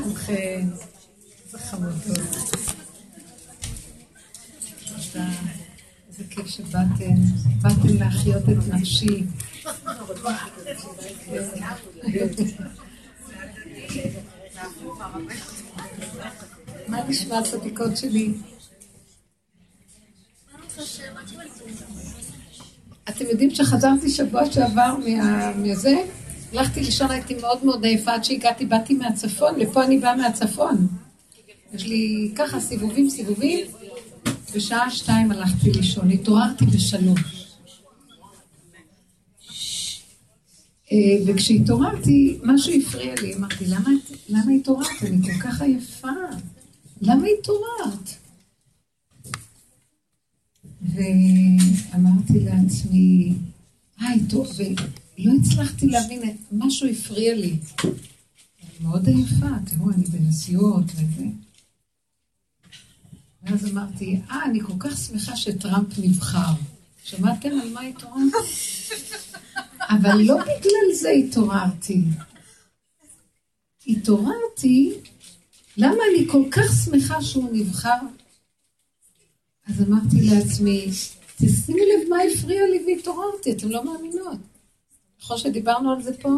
שלומכם? איזה חמודות. איזה כיף שבאתם. באתם להחיות את נפשי. מה נשמע הצדיקות שלי? אתם יודעים שחזרתי שבוע שעבר מזה? הלכתי לישון, הייתי מאוד מאוד עייפה עד שהגעתי, באתי מהצפון, לפה אני באה מהצפון. יש לי ככה סיבובים סיבובים, בשעה שתיים הלכתי לישון, התעוררתי בשלוש. אה, וכשהתעוררתי, משהו הפריע לי, אמרתי, למה, למה התעוררת? אני כל כך עייפה. למה התעוררת? ואמרתי לעצמי, היי, טוב, ולא הצלחתי להבין, משהו הפריע לי. אני מאוד עייפה, תראו, אני בנסיעות וזה. ואז אמרתי, אה, אני כל כך שמחה שטראמפ נבחר. שמעתם על מה התעוררתי? אבל לא בגלל זה התעוררתי. התעוררתי, למה אני כל כך שמחה שהוא נבחר? אז אמרתי לעצמי, תשימו לב מה הפריע לי והתעוררתי, אתם לא מאמינות. נכון שדיברנו על זה פה?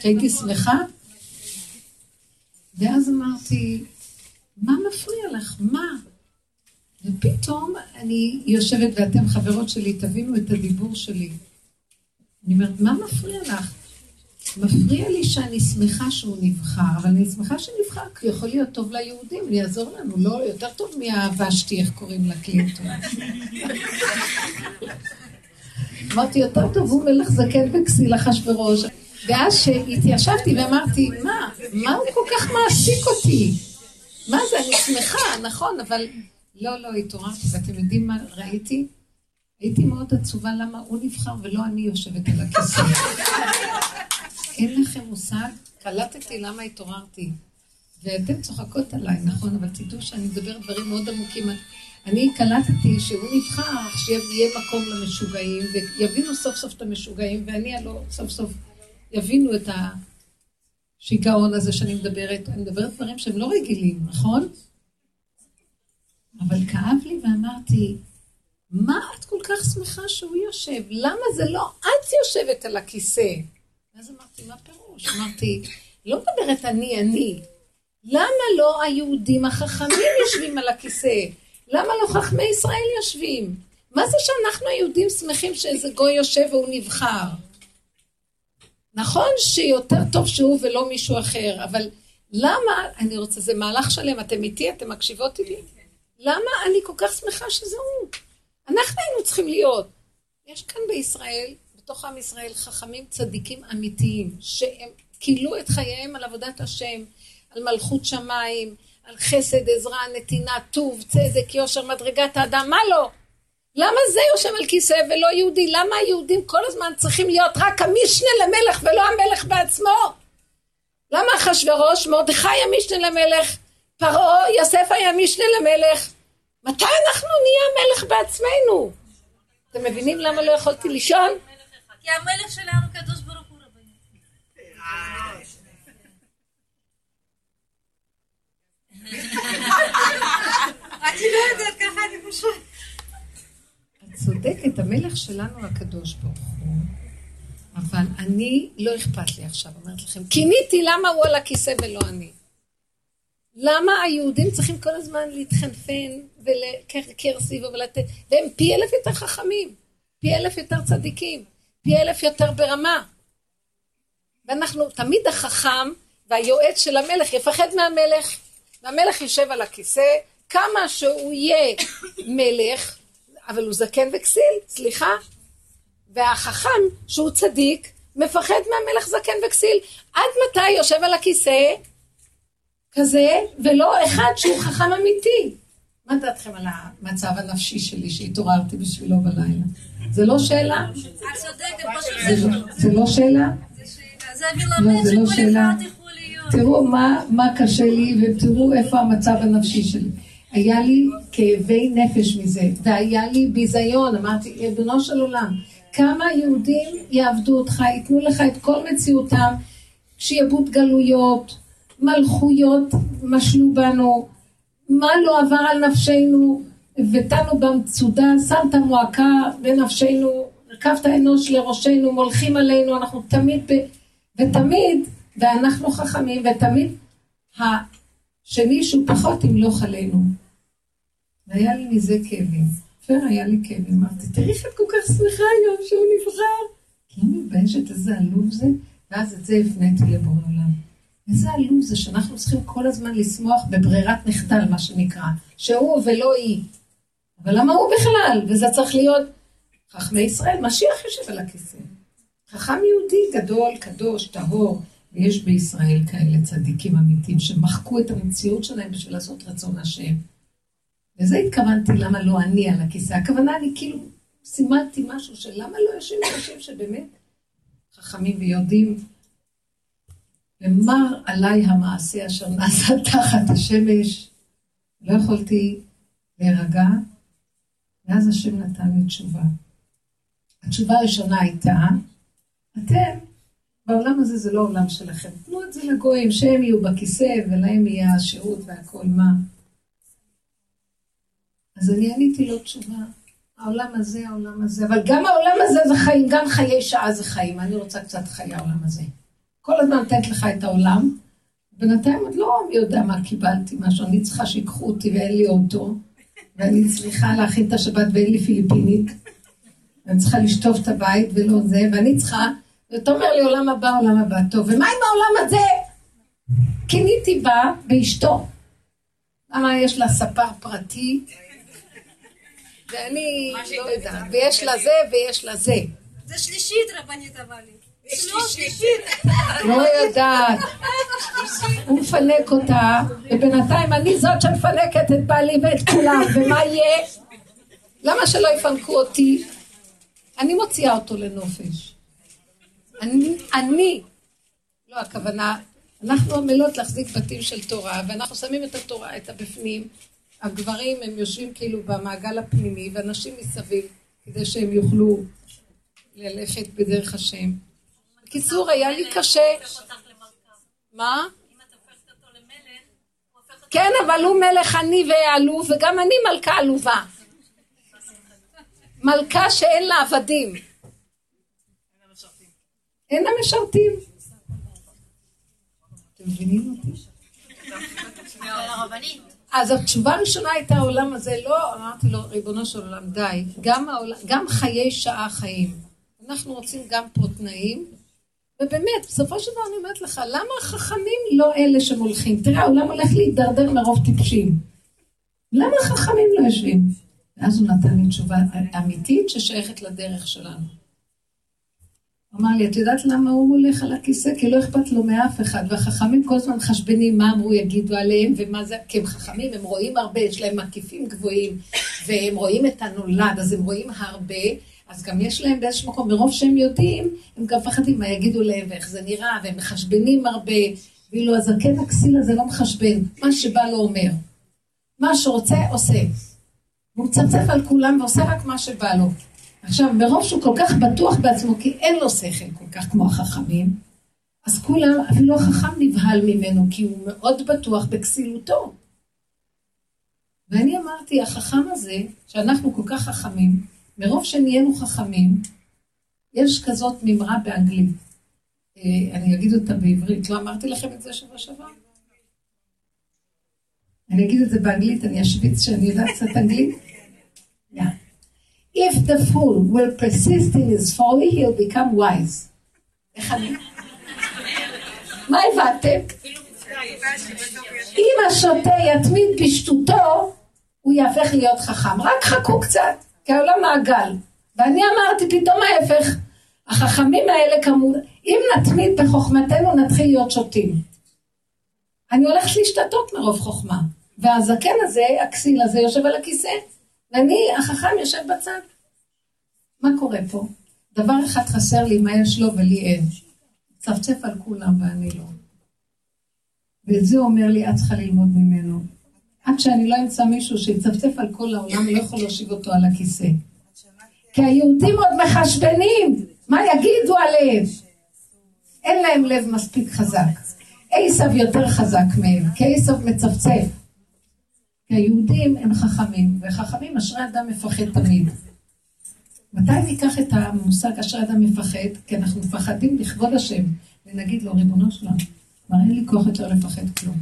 שהייתי שמחה? ואז אמרתי, מה מפריע לך? מה? ופתאום אני יושבת, ואתם חברות שלי, תבינו את הדיבור שלי. אני אומרת, מה מפריע לך? מפריע לי שאני שמחה שהוא נבחר, אבל אני שמחה שנבחר, כי יכול להיות טוב ליהודים, יעזור לנו, לא יותר טוב מהוושתי, איך קוראים לה קלינטון. אמרתי, יותר טוב הוא מלך זקן וכסיל אחשוורוש. ואז שהתיישבתי ואמרתי, מה, מה הוא כל כך מעסיק אותי? מה זה, אני שמחה, נכון, אבל לא, לא, התעוררתי, ואתם יודעים מה ראיתי? הייתי מאוד עצובה למה הוא נבחר ולא אני יושבת על הכיסא. אין לכם מושג, קלטתי למה התעוררתי. ואתן צוחקות עליי, נכון, אבל תדעו שאני מדברת דברים מאוד עמוקים. אני קלטתי שהוא נבחר, שיהיה מקום למשוגעים, ויבינו סוף סוף את המשוגעים, ואני הלא סוף סוף יבינו את השיגעון הזה שאני מדברת. אני מדברת דברים שהם לא רגילים, נכון? אבל כאב לי ואמרתי, מה את כל כך שמחה שהוא יושב? למה זה לא את יושבת על הכיסא? ואז אמרתי, מה פירוש? אמרתי, לא מדברת אני, אני. למה לא היהודים החכמים יושבים על הכיסא? למה לא חכמי ישראל יושבים? מה זה שאנחנו היהודים שמחים שאיזה גוי יושב והוא נבחר? נכון שיותר טוב שהוא ולא מישהו אחר, אבל למה, אני רוצה, זה מהלך שלם, אתם איתי, אתם מקשיבות לי? למה אני כל כך שמחה שזה הוא? אנחנו היינו צריכים להיות. יש כאן בישראל בתוך עם ישראל חכמים צדיקים אמיתיים, שהם כילו את חייהם על עבודת השם, על מלכות שמיים, על חסד, עזרה, נתינה, טוב, צדק, יושר, מדרגת האדם, מה לא? למה זה יושב על כיסא ולא יהודי? למה היהודים כל הזמן צריכים להיות רק המשנה למלך ולא המלך בעצמו? למה אחשורוש, מרדכי המשנה למלך, פרעה, יוסף היה משנה למלך? מתי אנחנו נהיה המלך בעצמנו? אתם מבינים למה לא יכולתי לישון? כי המלך שלנו קדוש ברוך הוא רבנו. אני לא יודעת ככה אני פשוט... את צודקת, המלך שלנו הקדוש ברוך הוא. אבל אני, לא אכפת לי עכשיו, אומרת לכם, קיניתי למה הוא על הכיסא ולא אני. למה היהודים צריכים כל הזמן להתחנפן ולקר סביבו ולתת, והם פי אלף יותר חכמים, פי אלף יותר צדיקים. פי אלף יותר ברמה. ואנחנו, תמיד החכם והיועץ של המלך יפחד מהמלך, והמלך יושב על הכיסא, כמה שהוא יהיה מלך, אבל הוא זקן וכסיל, סליחה, והחכם, שהוא צדיק, מפחד מהמלך זקן וכסיל. עד מתי יושב על הכיסא כזה, ולא אחד שהוא חכם אמיתי? מה דעתכם על המצב הנפשי שלי שהתעוררתי בשבילו בלילה? זה לא שאלה? זה לא שאלה? לא, זה לא שאלה. תראו מה קשה לי ותראו איפה המצב הנפשי שלי. היה לי כאבי נפש מזה, והיה לי ביזיון, אמרתי, ריבונו של עולם, כמה יהודים יעבדו אותך, ייתנו לך את כל מציאותם, שיבוט גלויות, מלכויות משלו בנו, מה לא עבר על נפשנו, ותנו במצודה, שמת מועקה בנפשנו, הרכבת אנוש לראשנו, מולכים עלינו, אנחנו תמיד, ב... ותמיד, ואנחנו חכמים, ותמיד השני פחות ימלוך עלינו. והיה לי מזה כאבים. פר היה לי כאבים. אמרתי, תראי איך את כל כך שמחה היום שהוא נבחר. כי אני מתביישת איזה עלוב זה, ואז את זה הפניתי לבורא עולם. איזה עלוב זה שאנחנו צריכים כל הזמן לשמוח בברירת מחדל, מה שנקרא. שהוא ולא היא. אבל למה הוא בכלל? וזה צריך להיות חכמי ישראל, משיח יושב על הכיסא. חכם יהודי גדול, קדוש, טהור, ויש בישראל כאלה צדיקים אמיתיים שמחקו את המציאות שלהם בשביל לעשות רצון השם. וזה התכוונתי למה לא אני על הכיסא. הכוונה, אני כאילו סימלתי משהו של למה לא יושבים אנשים שבאמת חכמים ויודעים ומר עליי המעשה אשר נעשה תחת השמש. לא יכולתי להירגע, ואז השם נתן לי תשובה. התשובה הראשונה הייתה, אתם, בעולם הזה זה לא עולם שלכם. תנו את זה לגויים, שהם יהיו בכיסא ולהם יהיה השהות והכל, מה? אז אני עניתי לו תשובה, העולם הזה, העולם הזה, אבל גם העולם הזה זה חיים, גם חיי שעה זה חיים, אני רוצה קצת חיי העולם הזה. כל הזמן נותנת לך את העולם, בינתיים עוד לא מי יודע מה קיבלתי, משהו, אני צריכה שיקחו אותי ואין לי אוטו, ואני צריכה להכין את השבת ואין לי פיליפינית, ואני צריכה לשטוף את הבית ולא זה, ואני צריכה, ואתה אומר לי עולם הבא, עולם הבא, טוב, ומה עם העולם הזה? קיניתי בה באשתו. למה יש לה ספר פרטי, ואני לא יודעת, ויש לה זה ויש לה זה. זה שלישית רבנית אבל. לא שלישית. לא יודעת. הוא מפנק אותה, ובינתיים אני זאת שמפנקת את בעלי ואת כולם, ומה יהיה? למה שלא יפנקו אותי? אני מוציאה אותו לנופש. אני, אני, לא הכוונה, אנחנו עמלות להחזיק בתים של תורה, ואנחנו שמים את התורה, את הבפנים. הגברים הם יושבים כאילו במעגל הפנימי, ואנשים מסביב, כדי שהם יוכלו ללכת בדרך השם. בקיצור, היה לי קשה. מה? כן, אבל הוא מלך עני ועלוב, וגם אני מלכה עלובה. מלכה שאין לה עבדים. אין לה משרתים. אתם מבינים אותי? אז התשובה הראשונה הייתה העולם הזה, לא, אמרתי לו, ריבונו של עולם, די, גם, העולם, גם חיי שעה חיים. אנחנו רוצים גם פה תנאים, ובאמת, בסופו של דבר אני אומרת לך, למה החכמים לא אלה שמולכים? תראה, העולם הולך להידרדר מרוב טיפשים. למה החכמים לא יושבים? ואז הוא נתן לי תשובה אמיתית ששייכת לדרך שלנו. הוא אמר לי, את יודעת למה הוא הולך על הכיסא? כי לא אכפת לו מאף אחד, והחכמים כל הזמן מחשבנים מה אמרו יגידו עליהם ומה זה, כי הם חכמים, הם רואים הרבה, יש להם מקיפים גבוהים, והם רואים את הנולד, אז הם רואים הרבה, אז גם יש להם באיזשהו מקום, מרוב שהם יודעים, הם גם מפחדים מה יגידו להם ואיך זה נראה, והם מחשבנים הרבה, ואילו הזקן הכסיל הזה לא מחשבן, מה שבא לו אומר. מה שרוצה, עושה. הוא מצפצף על כולם ועושה רק מה שבא לו. עכשיו, מרוב שהוא כל כך בטוח בעצמו, כי אין לו שכל כל כך כמו החכמים, אז כולם, אפילו החכם נבהל ממנו, כי הוא מאוד בטוח בכסילותו. ואני אמרתי, החכם הזה, שאנחנו כל כך חכמים, מרוב שנהיינו חכמים, יש כזאת מימרה באנגלית. אה, אני אגיד אותה בעברית, לא אמרתי לכם את זה שבוע שעבר? אני אגיד את זה באנגלית, אני אשוויץ שאני יודעת קצת אנגלית. If the fool will persist in his folly, he'll become wise. איך אני? מה הבנתם? אם השוטה יתמיד בשטותו, הוא יהפך להיות חכם. רק חכו קצת, כי העולם מעגל. ואני אמרתי פתאום ההפך, החכמים האלה כמובן, אם נתמיד בחוכמתנו נתחיל להיות שוטים. אני הולכת להשתתות מרוב חוכמה. והזקן הזה, הכסיל הזה, יושב על הכיסא. ואני, החכם יושב בצד. מה קורה פה? דבר אחד חסר לי, מה יש לו ולי אין. צפצף על כולם ואני לא. ואת זה אומר לי, את צריכה ללמוד ממנו. עד שאני לא אמצא מישהו שיצפצף על כל העולם, לא יכול להושיב אותו על הכיסא. כי היהודים עוד מחשבנים, מה יגידו עליהם? אין להם לב מספיק חזק. עשב יותר חזק מהם, כי עשב מצפצף. כי היהודים הם חכמים, וחכמים אשרי אדם מפחד תמיד. מתי ניקח את המושג אשרי אדם מפחד? כי אנחנו מפחדים לכבוד השם, ונגיד לו, ריבונו שלנו, כבר אין לי כוח יותר לפחד כלום.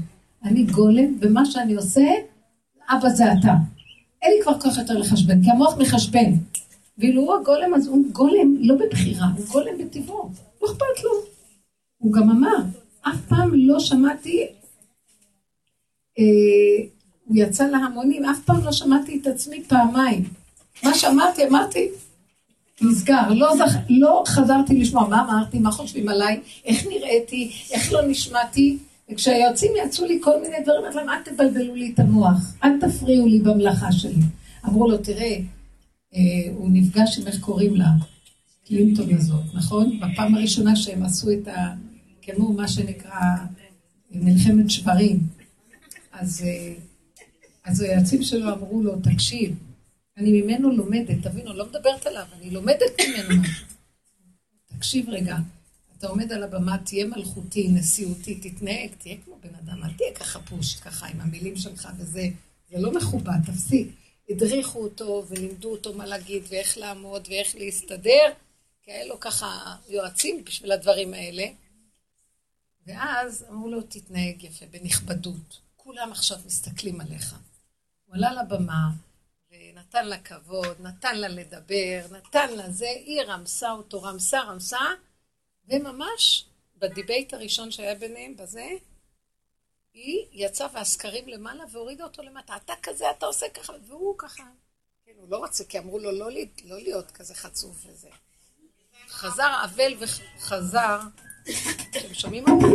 אני גולם, ומה שאני עושה, אבא זה אתה. אין לי כבר כוח יותר לחשבן, כי המוח מחשבן. ואילו הוא הגולם, אז הוא גולם לא בבחירה, הוא גולם בטבעו. לא אכפת לו. הוא גם אמר, אף פעם לא שמעתי, אה, הוא יצא להמונים, אף פעם לא שמעתי את עצמי פעמיים. מה שאמרתי, אמרתי, נסגר, לא, זכ... לא חזרתי לשמוע מה אמרתי, מה חושבים עליי, איך נראיתי, איך לא נשמעתי, וכשהיועצים יצאו לי כל מיני דברים, אמרתי להם, אל תבלבלו לי את המוח, אל תפריעו לי במלאכה שלי. אמרו לו, תראה, אה, הוא נפגש עם איך קוראים לה, קלינטון הזאת, נכון? בפעם הראשונה שהם עשו את ה... כמו מה שנקרא מלחמת שברים. אז, אה, אז היועצים שלו אמרו לו, תקשיב, אני ממנו לומדת, תבינו, לא מדברת עליו, אני לומדת ממנו. תקשיב רגע, אתה עומד על הבמה, תהיה מלכותי, נשיאותי, תתנהג, תהיה כמו בן אדם, אל תהיה ככה פושט, ככה עם המילים שלך וזה, זה לא מכובד, תפסיק. הדריכו אותו ולימדו אותו מה להגיד ואיך לעמוד ואיך להסתדר, כי היה לו ככה יועצים בשביל הדברים האלה. ואז אמרו לו, תתנהג יפה, בנכבדות. כולם עכשיו מסתכלים עליך. הוא עלה לבמה, ונתן לה כבוד, נתן לה לדבר, נתן לה זה, היא רמסה אותו, רמסה, רמסה, וממש בדיבייט הראשון שהיה ביניהם, בזה, היא יצאה והסקרים למעלה והורידה אותו למטה. אתה כזה, אתה עושה ככה, והוא ככה. כן, הוא לא רוצה, כי אמרו לו לא, לא להיות כזה חצוף וזה. חזר אבל וחזר, אתם שומעים אותי?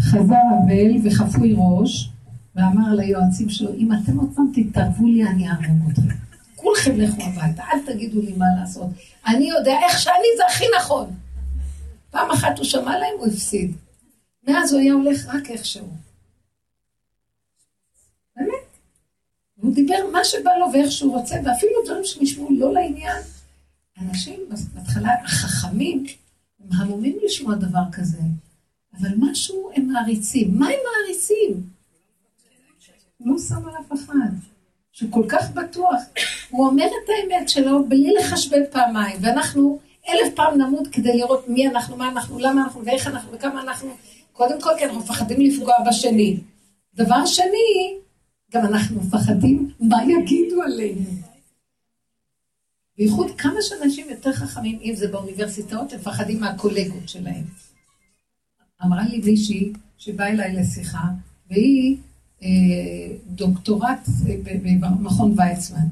חזר אבל וחפוי ראש, ואמר ליועצים שלו, אם אתם עוד פעם תתערבו לי, אני אהרוג אתכם. כולכם לכו הביתה, אל תגידו לי מה לעשות. אני יודע איך שאני זה הכי נכון. פעם אחת הוא שמע להם, הוא הפסיד. מאז הוא היה הולך רק איכשהו. באמת. והוא דיבר מה שבא לו ואיך שהוא רוצה, ואפילו דברים שנשמעו לא לעניין. אנשים בהתחלה, החכמים, הם המומים לשמוע דבר כזה, אבל משהו הם מעריצים. מה הם מעריצים? לא שם על אף אחד. שהוא כל כך בטוח. הוא אומר את האמת שלו בלי לחשבן פעמיים, ואנחנו אלף פעם נמות כדי לראות מי אנחנו, מה אנחנו, למה אנחנו, ואיך אנחנו, וכמה אנחנו. קודם כל, כי אנחנו מפחדים לפגוע בשני. דבר שני, גם אנחנו מפחדים מה יגידו עלינו. בייחוד כמה שאנשים יותר חכמים, אם זה באוניברסיטאות, הם מפחדים מהקולגות שלהם. אמרה לי מישהי שבאה אליי לשיחה, והיא דוקטורט אה, במכון ויצמן,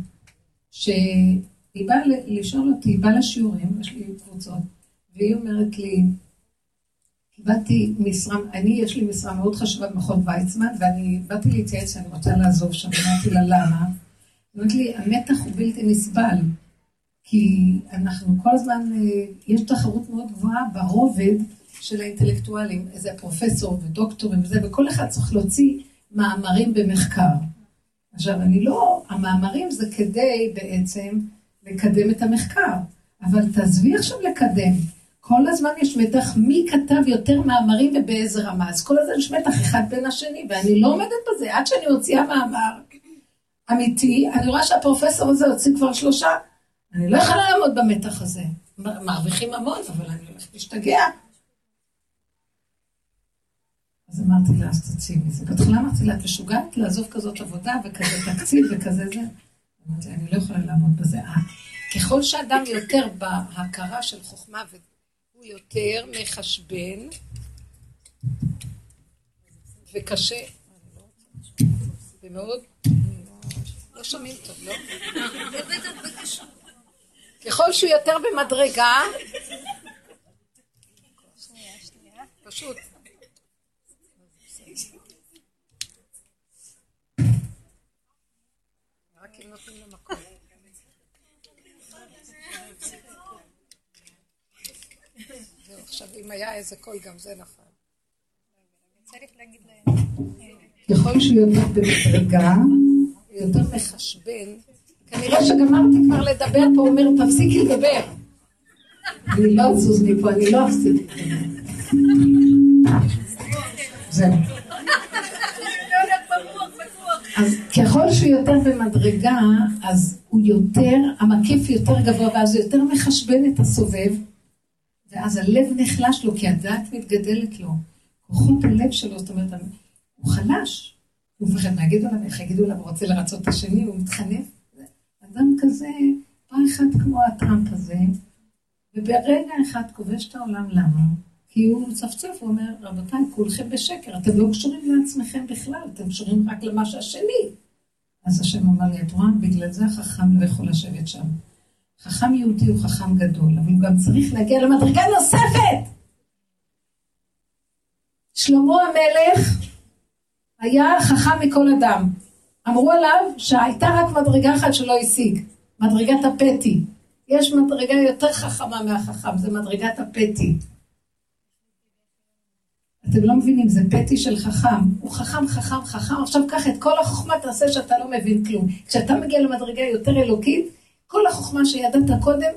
שהיא באה לשאול אותי, היא באה לשיעורים, יש לי קבוצות, והיא אומרת לי, קיבלתי משרה, אני, יש לי משרה מאוד חשובה במכון ויצמן, ואני באתי להתייעץ שאני רוצה לעזוב שם, אמרתי לה למה? היא אומרת לי, המתח הוא בלתי נסבל, כי אנחנו כל הזמן, אה, יש תחרות מאוד גבוהה ברובד של האינטלקטואלים, איזה פרופסור ודוקטורים וזה, וכל אחד צריך להוציא מאמרים במחקר. עכשיו, אני לא, המאמרים זה כדי בעצם לקדם את המחקר, אבל תעזבי עכשיו לקדם. כל הזמן יש מתח מי כתב יותר מאמרים ובאיזה רמה, אז כל הזמן יש מתח אחד בין השני, ואני לא עומדת בזה, עד שאני מוציאה מאמר אמיתי, אני רואה שהפרופסור הזה הוציא כבר שלושה, אני לא יכולה לעמוד במתח הזה. מרוויחים המון, אבל אני הולכת להשתגע. אז אמרתי לה, אז תצאי מזה. בהתחלה אמרתי לה, את משוגעת לעזוב כזאת עבודה וכזה תקציב וכזה זה? אמרתי, אני לא יכולה לעמוד בזה. אה, ככל שאדם יותר בהכרה של חוכמה הוא יותר מחשבן וקשה, ומאוד, לא שומעים טוב, לא? ככל שהוא יותר במדרגה, פשוט. עכשיו, אם היה איזה קול, גם זה נפל. להגיד להם. ככל שהוא יותר במדרגה, יותר מחשבן, כנראה שגמרתי כבר לדבר פה, הוא אומר, תפסיקי לדבר. אני לא אזוז מפה, אני לא אפסיק. זהו. אז ככל שהוא יותר במדרגה, אז הוא יותר, המקיף יותר גבוה, ואז הוא יותר מחשבן את הסובב, ואז הלב נחלש לו, כי הדעת מתגדלת לו. כוחות הלב שלו, זאת אומרת, הוא חלש. הוא מפחד מה יגידו עליו, איך יגידו עליו, הוא רוצה לרצות את השני, הוא מתחנף. אדם כזה, פעם אחת כמו הטראמפ הזה, וברגע אחד כובש את העולם, למה? כי הוא מצפצף, הוא אומר, רבותיי, כולכם בשקר, אתם לא קשורים לעצמכם בכלל, אתם קשורים רק למה שהשני. אז השם אמר לי, את רואה, בגלל זה החכם לא יכול לשבת שם. חכם יהודי הוא חכם גדול, אבל הוא גם צריך להגיע למדרגה נוספת. שלמה המלך היה חכם מכל אדם. אמרו עליו שהייתה רק מדרגה אחת שלא השיג, מדרגת הפטי. יש מדרגה יותר חכמה מהחכם, זה מדרגת הפטי. אתם לא מבינים, זה פטי של חכם. הוא חכם, חכם, חכם, עכשיו קח את כל החוכמה, תעשה שאתה לא מבין כלום. כשאתה מגיע למדרגה יותר אלוקית, כל החוכמה שידעת קודם,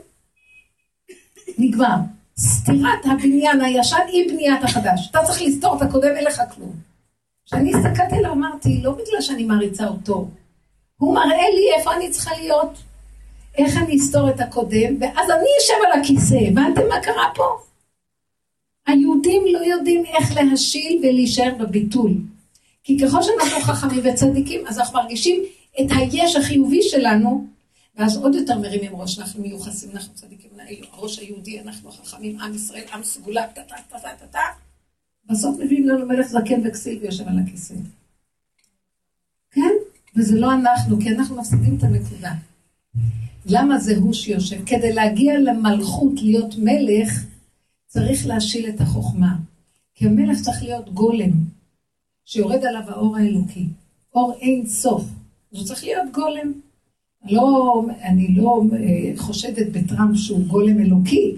נגמר. סתירת הבניין הישן היא בניית החדש. אתה צריך לסתור את הקודם, אין לך כלום. כשאני הסתכלתי עליו, אמרתי, לא בגלל שאני מעריצה אותו, הוא מראה לי איפה אני צריכה להיות, איך אני אסתור את הקודם, ואז אני אשב על הכיסא. הבנתם מה קרה פה? היהודים לא יודעים איך להשיל ולהישאר בביטול. כי ככל שאנחנו חכמים וצדיקים, אז אנחנו מרגישים את היש החיובי שלנו, ואז עוד יותר מרימים ראש, אנחנו מיוחסים, אנחנו צדיקים, הראש היהודי, אנחנו חכמים, עם ישראל, עם סגולה, טה טה טה טה טה. בסוף מביאים לנו מלך זקן וכסיל ויושב על הכיסא. כן? וזה לא אנחנו, כי אנחנו מפסידים את הנקודה. למה זה הוא שיושב? כדי להגיע למלכות, להיות מלך, צריך להשיל את החוכמה. כי המלך צריך להיות גולם, שיורד עליו האור האלוקי. אור אין סוף. אז הוא צריך להיות גולם. לא, אני לא אה, חושדת בטראמפ שהוא גולם אלוקי,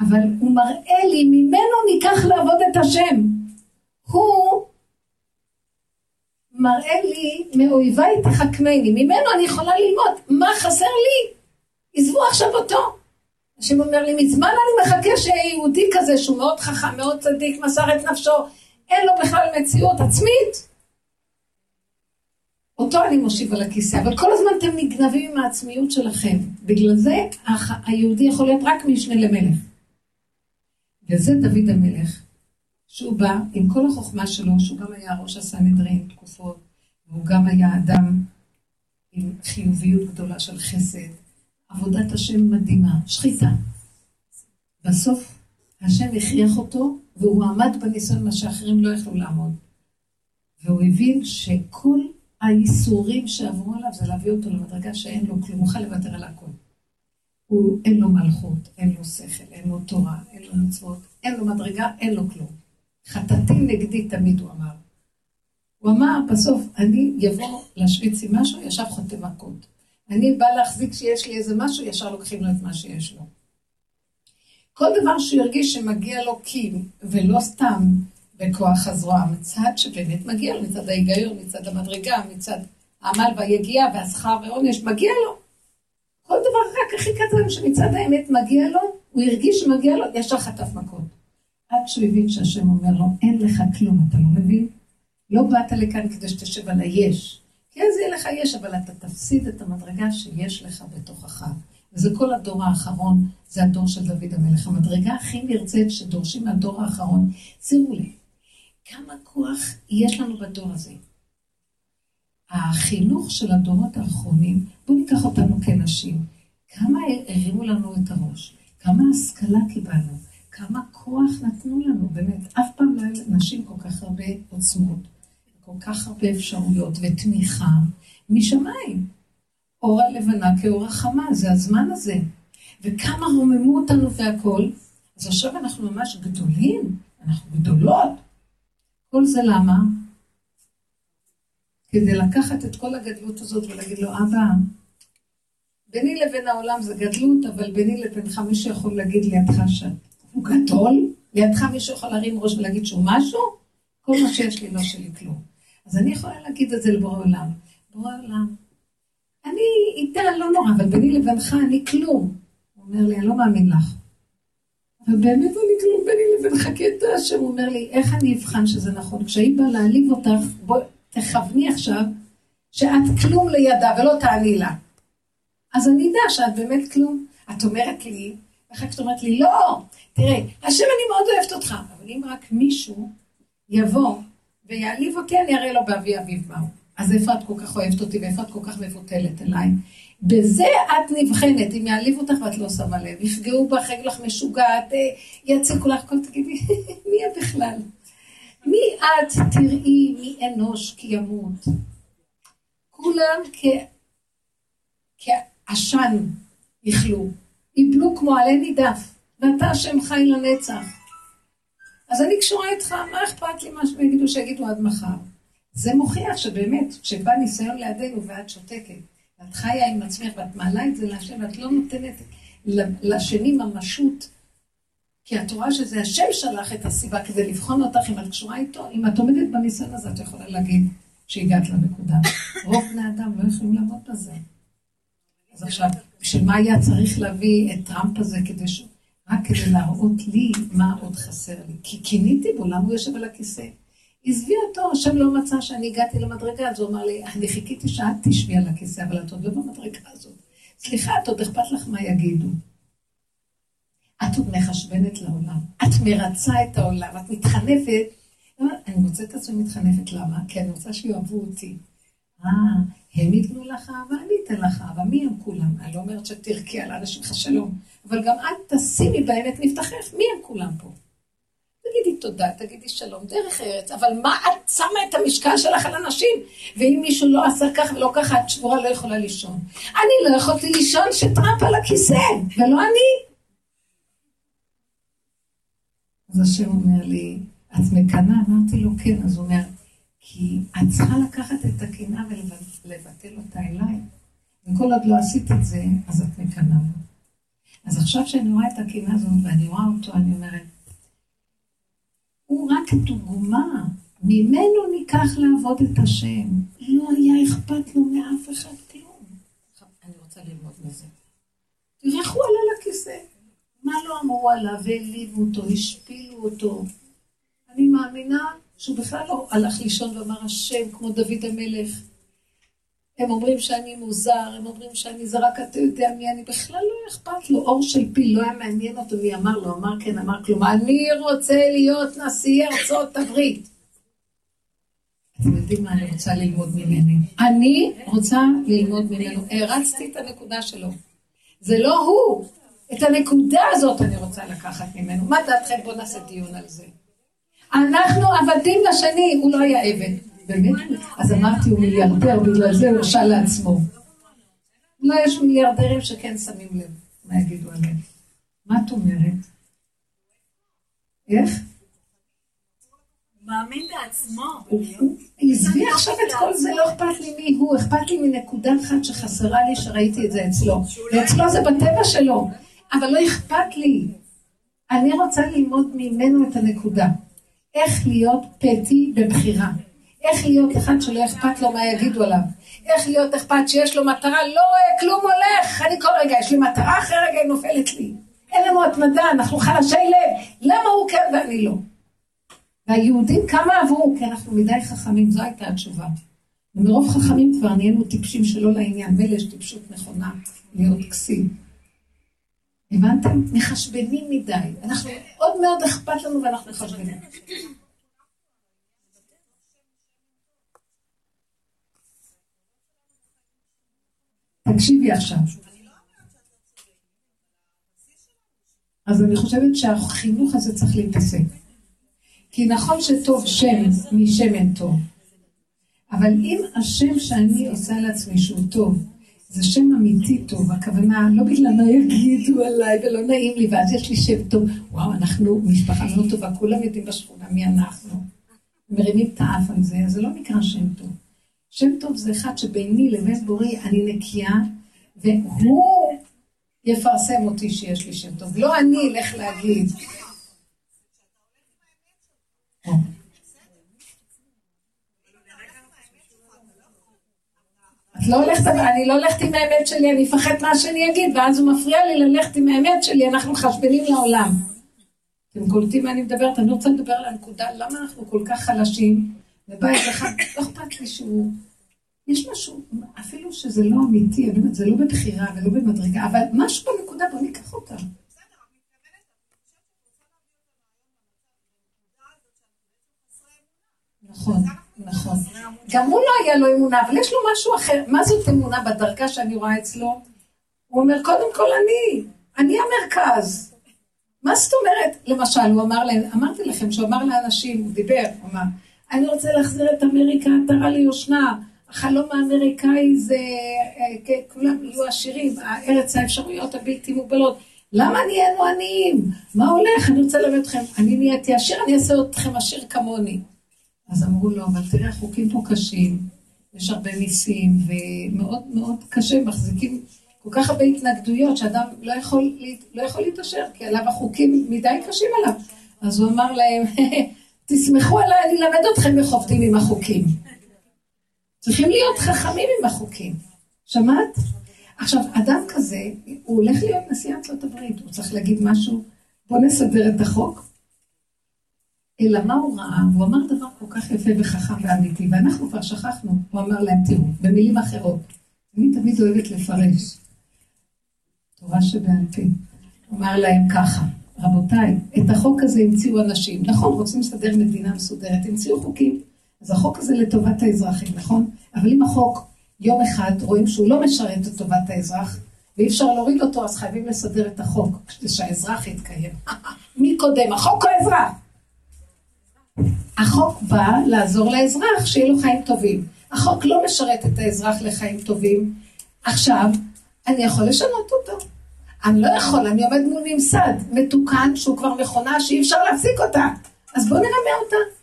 אבל הוא מראה לי, ממנו ניקח לעבוד את השם. הוא מראה לי, מאויביי תחכמני, ממנו אני יכולה ללמוד, מה חסר לי? עזבו עכשיו אותו. השם אומר לי, מזמן אני מחכה שיהיה יהודי כזה שהוא מאוד חכם, מאוד צדיק, מסר את נפשו, אין לו בכלל מציאות עצמית. אותו אני מושיב על הכיסא, אבל כל הזמן אתם נגנבים עם העצמיות שלכם. בגלל זה היהודי יכול להיות רק משנה למלך. וזה דוד המלך, שהוא בא עם כל החוכמה שלו, שהוא גם היה ראש הסנהדרין תקופות, והוא גם היה אדם עם חיוביות גדולה של חסד, עבודת השם מדהימה, שחיטה. בסוף השם הכריח אותו, והוא עמד בניסיון מה שאחרים לא יכלו לעמוד. והוא הבין שכל הייסורים שעברו עליו זה להביא אותו למדרגה שאין לו כלום, הוא מוכן לוותר על הכל. הוא, אין לו מלכות, אין לו שכל, אין לו תורה, אין לו מצוות, אין לו מדרגה, אין לו כלום. חטאתי נגדי תמיד, הוא אמר. הוא אמר, בסוף, אני יבוא להשוויץ עם משהו, ישר חוטא מכות. אני בא להחזיק שיש לי איזה משהו, ישר לוקחים לו את מה שיש לו. כל דבר שהוא ירגיש שמגיע לו כי, ולא סתם בכוח הזרוע, מצד שבאמת מגיע לו, מצד ההיגיון, מצד המדרגה, מצד העמל והיגיעה והשכר ועונש, מגיע לו. כל דבר רק הכי קטן שמצד האמת מגיע לו, הוא הרגיש שמגיע לו, ישר חטף מכות. עד שהוא הבין שהשם אומר לו, אין לך כלום, אתה לא מבין? לא באת לכאן כדי שתשב על היש. כן, זה יהיה לך יש, אבל אתה תפסיד את המדרגה שיש לך בתוכך. וזה כל הדור האחרון, זה הדור של דוד המלך. המדרגה הכי נרצית שדורשים מהדור האחרון, שימו לב, כמה כוח יש לנו בדור הזה. החינוך של הדורות האחרונים, בואו ניקח אותנו כנשים, כמה הרימו לנו את הראש, כמה השכלה קיבלנו, כמה כוח נתנו לנו, באמת, אף פעם לא היו לנשים כל כך הרבה עוצמות, כל כך הרבה אפשרויות ותמיכה משמיים. אור הלבנה כאור החמה, זה הזמן הזה. וכמה רוממו אותנו והכול, אז עכשיו אנחנו ממש גדולים, אנחנו גדולות. כל זה למה? כדי לקחת את כל הגדלות הזאת ולהגיד לו, אבא, ביני לבין העולם זה גדלות, אבל ביני לבינך מישהו יכול להגיד לידך שהוא גדול, לידך מישהו יכול להרים ראש ולהגיד שהוא משהו, כל מה שיש לי לא שלי כלום. אז אני יכולה להגיד את זה לבורא עולם. בורא עולם, אני איתה לא נורא, אבל ביני לבינך אני כלום. הוא אומר לי, אני לא מאמין לך. ובאמת אני כלום ביני לבין חכי את השם, הוא אומר לי, איך אני אבחן שזה נכון? כשהיא באה להעליב אותך, בואי תכווני עכשיו שאת כלום לידה ולא תעני לה. אז אני אדע שאת באמת כלום. את אומרת לי, ואחר כך את אומרת לי, לא, תראה, השם אני מאוד אוהבת אותך, אבל אם רק מישהו יבוא ויעליב אותי, אני אראה לו באבי אביו מהו. אז איפה את כל כך אוהבת אותי ואיפה את כל כך מבוטלת אליי? בזה את נבחנת, אם יעליב אותך ואת לא שמה לב, יפגעו בך, יגידו לך משוגעת, אה, יציקו לך, כל תגידי, מי את בכלל? מי את תראי מי אנוש כי ימות? כולם. כעשן יכלו, יפלו כמו עלה נידף, ואתה השם חי לנצח. אז אני קשורה איתך, מה אכפת לי מה שהם יגידו שיגידו עד מחר? זה מוכיח שבאמת, כשבא ניסיון לידינו ואת שותקת, ואת חיה עם עצמך ואת מעלה את זה להשם, ואת לא נותנת לשני ממשות, כי את רואה שזה השם שלח את הסיבה כדי לבחון אותך אם את קשורה איתו, אם את עומדת בניסיון הזה, את יכולה להגיד שהגעת לנקודה. רוב בני אדם לא יכולים לעמוד בזה. אז עכשיו, בשביל מה היה צריך להביא את טראמפ הזה כדי ש... רק כדי להראות לי מה עוד חסר לי. כי קיניתי בו, למה הוא יושב על הכיסא? עזבי אותו, השם לא מצא שאני הגעתי למדרגה, אז הוא אמר לי, אני חיכיתי שאת תשבי על הכיסא, אבל את עוד לא במדרגה הזאת. סליחה, את עוד אכפת לך מה יגידו. את עוד מחשבנת לעולם, את מרצה את העולם, את מתחנפת. אני מוצאת את עצמי מתחנפת, למה? כי אני רוצה שיאהבו אותי. אה, הם ייתנו לך אהבה, אני אתן לך אהבה, מי הם כולם? אני לא אומרת שתרקי על האנשים לך שלום, אבל גם את תשימי בהם את מבטחך, מי הם כולם פה? תגידי תודה, תגידי שלום, דרך ארץ, אבל מה את שמה את המשקל שלך על אנשים? ואם מישהו לא עשה כך ולא ככה, את שבורה לא יכולה לישון. אני לא יכולתי לישון שטראמפ על הכיסא, ולא אני. אז השם אומר לי, את מקנאה? אמרתי לו, כן. אז הוא אומר, כי את צריכה לקחת את הקנאה ולבטל אותה אליי. וכל עוד לא עשית את זה, אז את מקנאה. אז עכשיו שאני רואה את הקנאה הזאת ואני רואה אותו, אני אומרת, הוא רק דוגמה, ממנו ניקח לעבוד את השם. לא היה אכפת לו מאף אחד כלום. אני רוצה ללמוד מזה. תראה איך הוא עלה לכיסא. מה לא אמרו עליו, והעליבו אותו, השפילו אותו. אני מאמינה שהוא בכלל לא הלך לישון ואמר השם, כמו דוד המלך. הם אומרים שאני מוזר, הם אומרים שאני זה רק אתה יודע מי אני, בכלל לא אכפת לו, אור של פיל, לא היה מעניין אותו מי אמר לו, אמר כן, אמר כלום, אני רוצה להיות נשיא ארצות הברית. אתם יודעים מה אני רוצה ללמוד ממני? אני רוצה ללמוד ממנו, הרצתי את הנקודה שלו. זה לא הוא, את הנקודה הזאת אני רוצה לקחת ממנו. מה דעתכם? בואו נעשה דיון על זה. אנחנו עבדים לשני, הוא לא היה עבד. באמת? אז אמרתי, הוא מיליארדר, בגלל זה הוא הרשה לעצמו. לא, יש מיליארדרים שכן שמים לב מה יגידו עליהם. מה את אומרת? איך? מאמין בעצמו. עזבי עכשיו את כל זה, לא אכפת לי מי הוא, אכפת לי מנקודה אחת שחסרה לי שראיתי את זה אצלו. ואצלו זה בטבע שלו, אבל לא אכפת לי. אני רוצה ללמוד ממנו את הנקודה. איך להיות פטי בבחירה. איך להיות אחד שלא אכפת לו מה יגידו עליו. איך להיות אכפת שיש לו מטרה, לא רואה כלום הולך. אני כל רגע, יש לי מטרה, אחרי רגע היא נופלת לי. אין לנו התמדה, אנחנו חלשי לב. למה הוא כן ואני לא? והיהודים כמה עברו? כי אנחנו מדי חכמים, זו הייתה התשובה. ומרוב חכמים כבר נהיינו טיפשים שלא לעניין. מילא יש טיפשות נכונה להיות כסים. הבנתם? מחשבנים מדי. אנחנו, עוד מאוד אכפת לנו ואנחנו מחשבנים. תקשיבי עכשיו. אז אני חושבת שהחינוך הזה צריך להתעסק. כי נכון שטוב שם משמן טוב, אבל אם השם שאני עושה לעצמי שהוא טוב, זה שם אמיתי טוב, הכוונה לא בגלל מה יגידו עליי ולא נעים לי, ואז יש לי שם טוב, וואו, אנחנו משפחה מאוד טובה, כולם יודעים בשכונה מי אנחנו. מרימים את האף על זה, אז זה לא נקרא שם טוב. שם טוב זה אחד שביני לבין בורי אני נקייה, והוא יפרסם אותי שיש לי שם טוב. לא אני אלך להגיד. את לא הולכת, אני לא הולכת עם האמת שלי, אני אפחד מה שאני אגיד, ואז הוא מפריע לי ללכת עם האמת שלי, אנחנו מחשבנים לעולם. אתם קולטים מה אני מדברת? אני רוצה לדבר על הנקודה, למה אנחנו כל כך חלשים? ובא איזה אחד, לא אכפת לי שהוא... יש משהו, אפילו שזה לא אמיתי, אני אומרת, זה לא בבחירה ולא במדרגה, אבל משהו בנקודה, בוא ניקח אותה. נכון, נכון. גם הוא לא היה לו אמונה, אבל יש לו משהו אחר. מה זאת אמונה בדרגה שאני רואה אצלו? הוא אומר, קודם כל אני, אני המרכז. מה זאת אומרת? למשל, הוא אמר להם, אמרתי לכם שהוא אמר לאנשים, הוא דיבר, הוא אמר, אני רוצה להחזיר את אמריקה עטרה ליושנה. החלום האמריקאי זה, אה, כן, כולם יהיו עשירים, ארץ האפשרויות הבלתי מוגבלות. למה נהיינו עניים? מה הולך? אני רוצה ללמד אתכם. אני נהייתי עשיר, אני אעשה אתכם עשיר כמוני. אז אמרו לו, אבל תראה, החוקים פה קשים, יש הרבה מיסים, ומאוד מאוד קשה, מחזיקים כל כך הרבה התנגדויות, שאדם לא יכול, לא יכול להתעשר, כי עליו החוקים מדי קשים עליו. אז הוא אמר להם, תסמכו עליי, אני אלמד אתכם איך עובדים עם החוקים. צריכים להיות חכמים עם החוקים. שמעת? עכשיו, אדם כזה, הוא הולך להיות נשיא ארצות הברית, הוא צריך להגיד משהו, בוא נסדר את החוק. אלא מה הוא ראה? הוא אמר דבר כל כך יפה וחכם ואמיתי, ואנחנו כבר שכחנו. הוא אמר להם, תראו, במילים אחרות, אני תמיד אוהבת לפרש. תורה שבעל פה. הוא אמר להם ככה, רבותיי, את החוק הזה המציאו אנשים. נכון, רוצים לסדר מדינה מסודרת, המציאו חוקים. אז החוק הזה לטובת האזרחים, נכון? אבל אם החוק, יום אחד רואים שהוא לא משרת את טובת האזרח, ואי אפשר להוריד אותו, אז חייבים לסדר את החוק, כדי שהאזרח יתקיים. מי קודם, החוק או האזרח? החוק בא לעזור לאזרח שיהיו לו חיים טובים. החוק לא משרת את האזרח לחיים טובים. עכשיו, אני יכול לשנות אותו. אני לא יכול, אני עומד מול ממסד מתוקן שהוא כבר מכונה שאי אפשר להפסיק אותה. אז בואו נרמה אותה.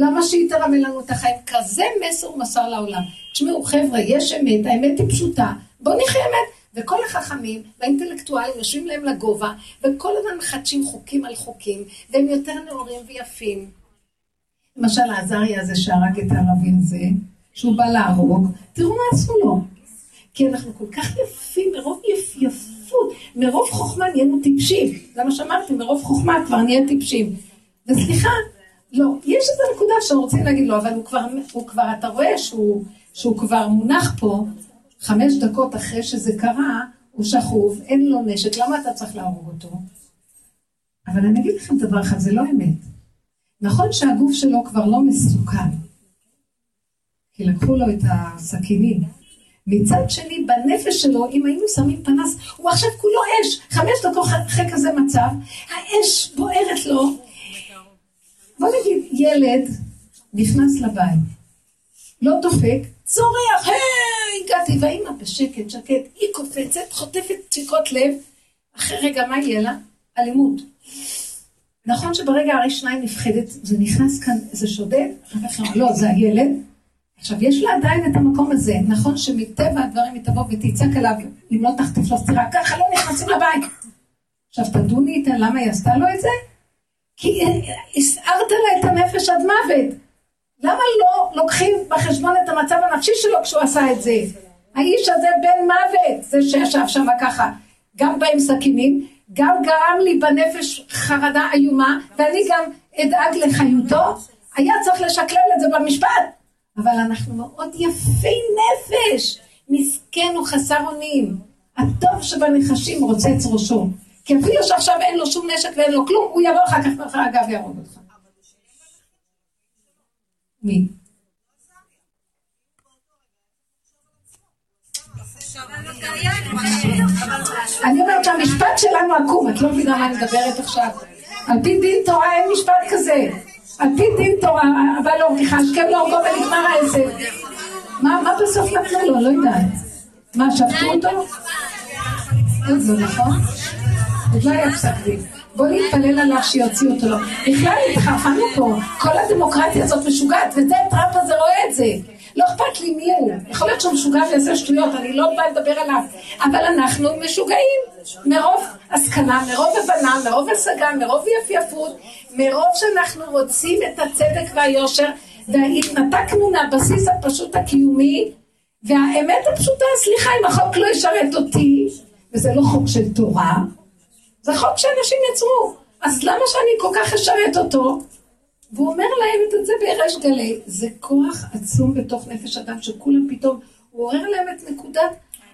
למה שהיא תרמה לנו את החיים? כזה מסר מסר לעולם. תשמעו, חבר'ה, יש אמת, האמת היא פשוטה. בואו נחיה אמת. וכל החכמים והאינטלקטואלים יושבים להם לגובה, וכל הזמן מחדשים חוקים על חוקים, והם יותר נאורים ויפים. למשל, העזריה הזה שהרג את הערבי הזה, שהוא בא להרוג, תראו מה עשו לו. כי אנחנו כל כך יפים, מרוב יפ, יפות, מרוב חוכמה נהיינו טיפשים. זה מה שאמרתי, מרוב חוכמה כבר נהיה טיפשים. וסליחה, לא, יש איזו נקודה שרוצים להגיד לו, אבל הוא כבר, הוא כבר אתה רואה שהוא, שהוא כבר מונח פה, חמש דקות אחרי שזה קרה, הוא שכוב, אין לו נשק, למה אתה צריך להרוג אותו? אבל אני אגיד לכם דבר אחד, זה לא אמת. נכון שהגוף שלו כבר לא מסוכן, כי לקחו לו את הסכינים. מצד שני, בנפש שלו, אם היינו שמים פנס, הוא עכשיו כולו אש. חמש דקות אחרי כזה מצב, האש בוערת לו. נגיד, ילד נכנס לבית, לא דופק, צורח, היי, הגעתי, והאימא בשקט, שקט, היא קופצת, חוטפת דפיקות לב, אחרי רגע, מה יהיה לה? אלימות. נכון שברגע הראשונה היא נפחדת, זה נכנס כאן איזה שודד, אחר כך לא, זה הילד. עכשיו, יש לה עדיין את המקום הזה. נכון שמטבע הדברים היא תבוא ותצעק עליו, אם לא תחטיף לו סטירה, ככה לא נכנסים לבית. עכשיו, תדוני איתה למה היא עשתה לו את זה? כי הסערת לה את הנפש עד מוות. למה לא לוקחים בחשבון את המצב הנפשי שלו כשהוא עשה את זה? האיש הזה בן מוות, זה שישב שם ככה, גם בא עם סכינים, גם גרם לי בנפש חרדה איומה, ואני גם אדאג לחיותו, היה צריך לשקלל את זה במשפט. אבל אנחנו מאוד יפי נפש, מסכן וחסר אונים. הטוב שבנחשים רוצץ ראשו. אפילו שעכשיו אין לו שום נשק ואין לו כלום, הוא יבוא אחר כך מאחורי הגב ויהרוג אותך. מי? אני אומרת שהמשפט שלנו עקום, את לא מבינה מה אני מדברת עכשיו. על פי דין תורה אין משפט כזה. על פי דין תורה, אבל לא, הורגך, השכם להורגו ונגמר העסק. מה בסוף נתנו לו? לא יודעת. מה, שפטו אותו? זה נכון? עוד לא היה פסק דין. בוא נתפלל עליו שיוציא אותו. בכלל התחרפנו פה, כל הדמוקרטיה הזאת משוגעת, וזה טראמפ הזה רואה את זה. לא אכפת לי מי הוא. יכול להיות שהוא משוגע ויעשה שטויות, אני לא באה לדבר עליו. אבל אנחנו משוגעים. מרוב השכלה, מרוב הבנה, מרוב השגה, מרוב יפייפות, מרוב שאנחנו רוצים את הצדק והיושר, והתנתקנו מהבסיס הפשוט הקיומי, והאמת הפשוטה, סליחה, אם החוק לא ישרת אותי, וזה לא חוק של תורה, זה חוק שאנשים יצרו. אז למה שאני כל כך אשרת אותו? והוא אומר להם את זה בריש גלי. זה כוח עצום בתוך נפש אדם, שכולם פתאום, הוא עורר להם את נקודת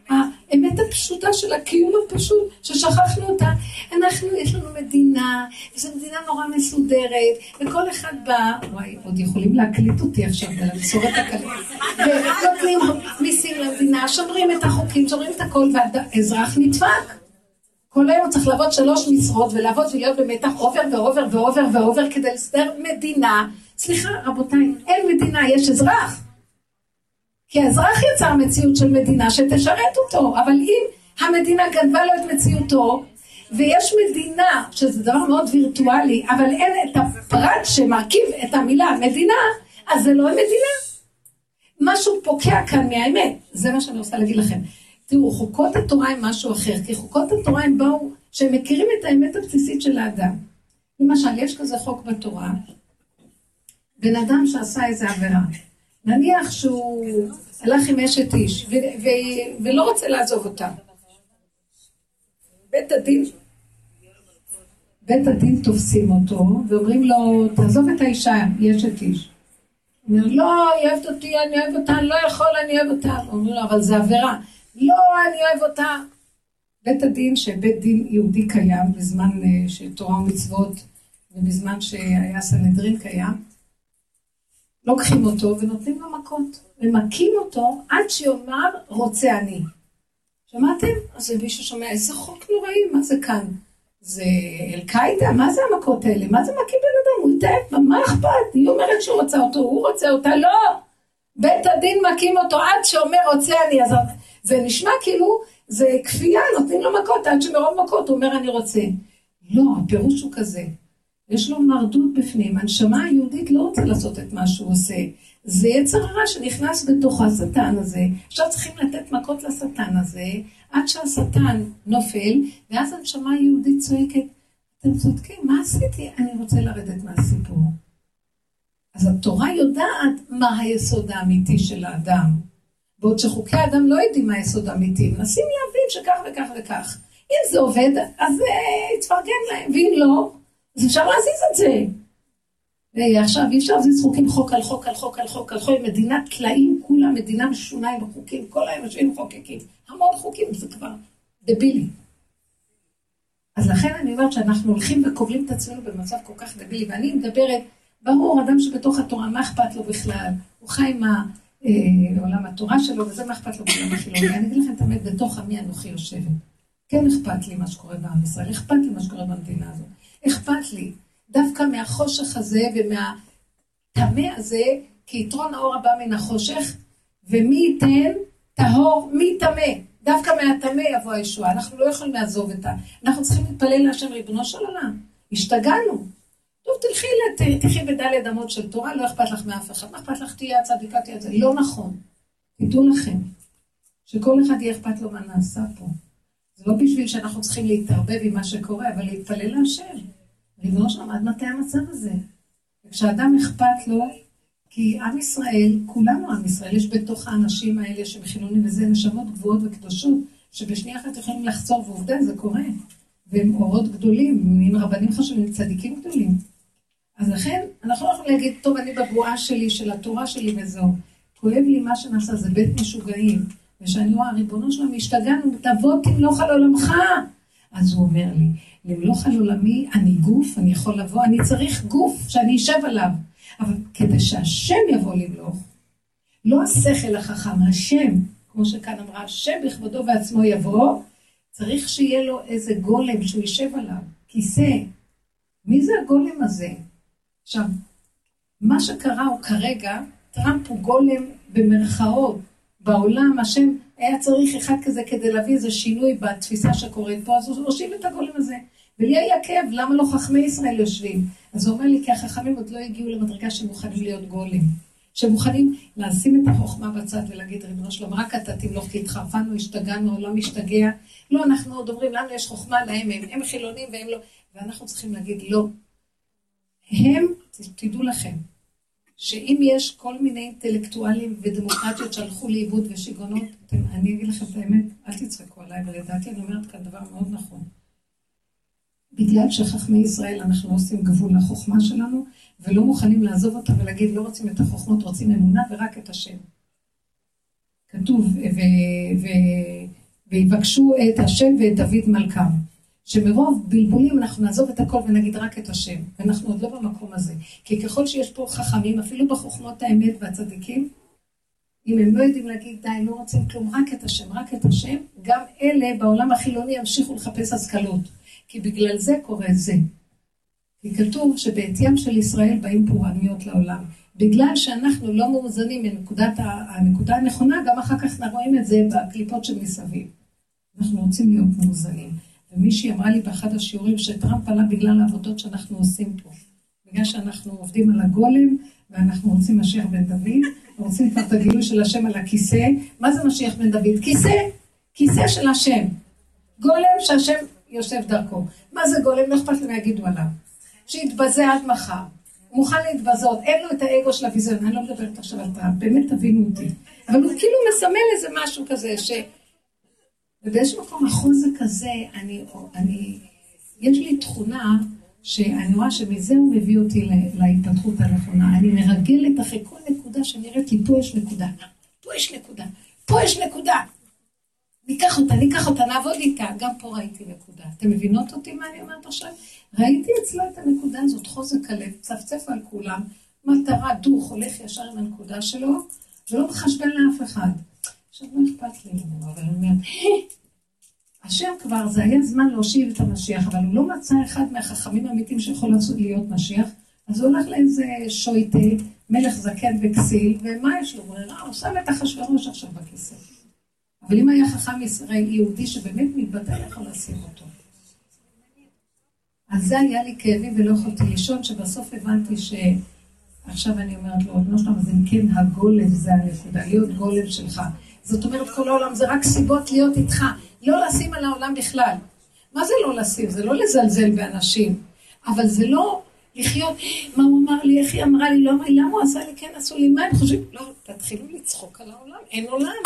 האמת הפשוטה של הקיום הפשוט, ששכחנו אותה. אנחנו, יש לנו מדינה, וזו מדינה נורא מסודרת, וכל אחד בא, וואי, עוד יכולים להקליט אותי עכשיו במסורת הקליט, ונותנים מיסים למדינה, שומרים את החוקים, שומרים את הכל, והאזרח נדפק. כל היום צריך לעבוד שלוש משרות ולעבוד ולהיות במתח over ו over ו over ו over כדי לסדר מדינה. סליחה, רבותיי, אין מדינה, יש אזרח. כי האזרח יצר מציאות של מדינה שתשרת אותו, אבל אם המדינה גנבה לו את מציאותו, ויש מדינה, שזה דבר מאוד וירטואלי, אבל אין את הפרט שמרכיב את המילה מדינה, אז זה לא מדינה. משהו פוקע כאן מהאמת, זה מה שאני רוצה להגיד לכם. תראו, חוקות התורה הם משהו אחר, כי חוקות התורה הם באו, שהם מכירים את האמת הבסיסית של האדם. למשל, יש כזה חוק בתורה, בן אדם שעשה איזה עבירה, נניח שהוא הלך עם אשת איש, ולא רוצה לעזוב אותה. בית הדין, בית הדין תופסים אותו, ואומרים לו, תעזוב את האישה, היא אשת איש. הוא אומר, לא, היא אוהבת אותי, אני אוהב אותה, אני לא יכול, אני אוהב אותה. הוא אומר לו, אבל זה עבירה. לא, אני אוהב אותה. בית הדין, שבית דין יהודי קיים בזמן אה, של תורה ומצוות, ובזמן שהיה סנהדרין קיים, לוקחים אותו ונותנים לו מכות, ומכים אותו עד שיאמר רוצה אני. שמעתם? אז מישהו שומע, איזה חוק נוראי, מה זה כאן? זה אל-קאידה? מה זה המכות האלה? מה זה מכים בן אדם? הוא יתאהב, מה אכפת? היא אומרת שהוא רוצה אותו, הוא רוצה אותה, לא! בית הדין מכים אותו עד שאומר רוצה אני, אז זה נשמע כאילו זה כפייה, נותנים לו מכות עד שמרוב מכות הוא אומר אני רוצה. לא, הפירוש הוא כזה. יש לו מרדות בפנים, הנשמה היהודית לא רוצה לעשות את מה שהוא עושה. זה יצר הרע שנכנס בתוך השטן הזה. עכשיו צריכים לתת מכות לשטן הזה, עד שהשטן נופל, ואז הנשמה היהודית צועקת, אתם צודקים, מה עשיתי? אני רוצה לרדת מהסיפור. אז התורה יודעת מה היסוד האמיתי של האדם. בעוד שחוקי האדם לא יודעים מה היסוד האמיתי, מנסים להבין שכך וכך וכך. אם זה עובד, אז uh, יתפרגן להם, ואם לא, אז אפשר להזיז את זה. ועכשיו אי אפשר להזיז חוקים חוק על חוק על חוק על חוק על חוק, מדינת טלאים, כולה מדינה משונה עם החוקים, כל היום יושבים מחוקקים. המון חוקים, זה כבר דבילי. אז לכן אני אומרת שאנחנו הולכים וכובלים את עצמנו במצב כל כך דבילי, ואני מדברת, ברור, אדם שבתוך התורה, מה אכפת לו בכלל? הוא חי עם עולם התורה שלו, וזה מה אכפת לו בעולם החילוני. אני אגיד לכם את האמת, בתוך עמי אנוכי יושבת. כן אכפת לי מה שקורה בעם ישראל, אכפת לי מה שקורה במדינה הזאת. אכפת לי. דווקא מהחושך הזה ומהטמא הזה, כי יתרון האור הבא מן החושך, ומי ייתן טהור מי טמא. דווקא מהטמא יבוא הישועה. אנחנו לא יכולים לעזוב את ה... אנחנו צריכים להתפלל להשם ריבונו של עולם. השתגענו. טוב, תלכי, תלכי בדלת אמות של תורה, לא אכפת לך מאף אחד. מה אכפת לך תהיה הצדיקה, תהיה זה. לא נכון. תדעו לכם, שכל אחד יהיה אכפת לו מה נעשה פה. זה לא בשביל שאנחנו צריכים להתערבב עם מה שקורה, אבל להתפלל להשם. ריבונו שלום, עד מתי המצב הזה? וכשאדם אכפת לו, כי עם ישראל, כולנו עם ישראל, יש בתוך האנשים האלה שמכינונים וזה נשמות גבוהות וקדושות, שבשנייה אחת יכולים לחזור, ועובדה, זה קורה. והם אורות גדולים, עם רבנים חשובים, צדיקים גדולים. אז לכן, אנחנו לא יכולים להגיד, טוב, אני בבועה שלי, של התורה שלי וזהו. כואב לי מה שנעשה, זה בית משוגעים. ושאני רואה, ריבונו שלנו, השתגענו, תבוא תמלוך על עולמך. אז הוא אומר לי, למלוך על עולמי, אני גוף, אני יכול לבוא, אני צריך גוף שאני אשב עליו. אבל כדי שהשם יבוא למלוך, לא השכל החכם, השם, כמו שכאן אמרה, השם בכבודו ועצמו יבוא, צריך שיהיה לו איזה גולם שהוא יישב עליו, כיסא. מי זה הגולם הזה? עכשיו, מה שקרה הוא כרגע, טראמפ הוא גולם במרכאות. בעולם, השם היה צריך אחד כזה כדי להביא איזה שינוי בתפיסה שקורית פה, אז הוא הושיב את הגולם הזה. ולי היה כאב, למה לא חכמי ישראל יושבים? אז הוא אומר לי, כי החכמים עוד לא הגיעו למדרגה שמוכנים להיות גולם. שמוכנים לשים את החוכמה בצד ולהגיד, ריבונו שלום, רק אתה תמלוך, כי התחרפנו, השתגענו, העולם משתגע. לא, אנחנו עוד אומרים, לנו יש חוכמה, להם הם, הם חילונים והם לא. ואנחנו צריכים להגיד, לא. הם, תדעו לכם, שאם יש כל מיני אינטלקטואלים ודמוקרטיות שהלכו לאיבוד ושיגעונות, אני אגיד לכם את האמת, אל תצחקו עליי, ולדעתי אני אומרת כאן דבר מאוד נכון. בגלל שחכמי ישראל אנחנו לא עושים גבול לחוכמה שלנו, ולא מוכנים לעזוב אותה ולהגיד לא רוצים את החוכמות, רוצים אמונה ורק את השם. כתוב, ויבקשו את השם ואת דוד מלכם. שמרוב בלבולים אנחנו נעזוב את הכל ונגיד רק את השם, ואנחנו עוד לא במקום הזה. כי ככל שיש פה חכמים, אפילו בחוכמות האמת והצדיקים, אם הם לא יודעים להגיד די, לא רוצים כלום, רק את השם, רק את השם, גם אלה בעולם החילוני ימשיכו לחפש השכלות. כי בגלל זה קורה זה. כי כתוב שבעטיים של ישראל באים פורעניות לעולם. בגלל שאנחנו לא מאוזנים מנקודת הנקודה הנכונה, גם אחר כך אנחנו רואים את זה בקליפות שמסביב. אנחנו רוצים להיות מאוזנים. ומישהי אמרה לי באחד השיעורים שטראמפ עלה בגלל העבודות שאנחנו עושים פה. בגלל שאנחנו עובדים על הגולם, ואנחנו רוצים משיח בן דוד, רוצים כבר את הגילוי של השם על הכיסא. מה זה משיח בן דוד? כיסא, כיסא של השם. גולם שהשם יושב דרכו. מה זה גולם? לא אכפת לי מה יגידו עליו. שיתבזה עד מחר. הוא מוכן להתבזות, אין לו את האגו של הביזיון, אני לא מדברת עכשיו על טראמפ, באמת תבינו אותי. אבל הוא כאילו מסמל איזה משהו כזה, ש... ובאיזשהו מקום החוזק הזה, אני, אני, יש לי תכונה שאני רואה שמזה הוא מביא אותי להתפתחות הנכונה. אני מרגלת אחרי כל נקודה שנראית לי, פה יש נקודה, פה יש נקודה, פה יש נקודה. ניקח אותה, ניקח אותה, נעבוד איתה. גם פה ראיתי נקודה. אתם מבינות אותי מה אני אומרת עכשיו? ראיתי אצלו את הנקודה הזאת, חוזק הלב, צפצף על כולם, מטרה, דוך, הולך ישר עם הנקודה שלו, ולא מחשבן לאף אחד. עכשיו, לא אכפת לי ממנו, אבל אני אומרת, השם כבר, זה היה זמן להושיב את המשיח, אבל הוא לא מצא אחד מהחכמים האמיתיים שיכול להיות משיח, אז הוא הולך לאיזה שויטה, מלך זקן וכסיל, ומה יש לו ברירה? הוא שם את אחשוורוש עכשיו בכיסא. אבל אם היה חכם ישראל יהודי שבאמת מתבטא, יכול לשים אותו. אז זה היה לי כאבים ולא יכולתי לישון, שבסוף הבנתי ש... עכשיו אני אומרת לו, לא שלום, אז אם כן הגולם זה הנקודה, להיות גולם שלך. זאת אומרת, כל העולם זה רק סיבות להיות איתך, לא לשים על העולם בכלל. מה זה לא לשים? זה לא לזלזל באנשים, אבל זה לא לחיות, מה הוא אמר לי, איך היא אמרה לי, לא אמרה למה הוא עשה לי, כן עשו לי, מה הם חושבים? לא, תתחילו לצחוק על העולם, אין עולם.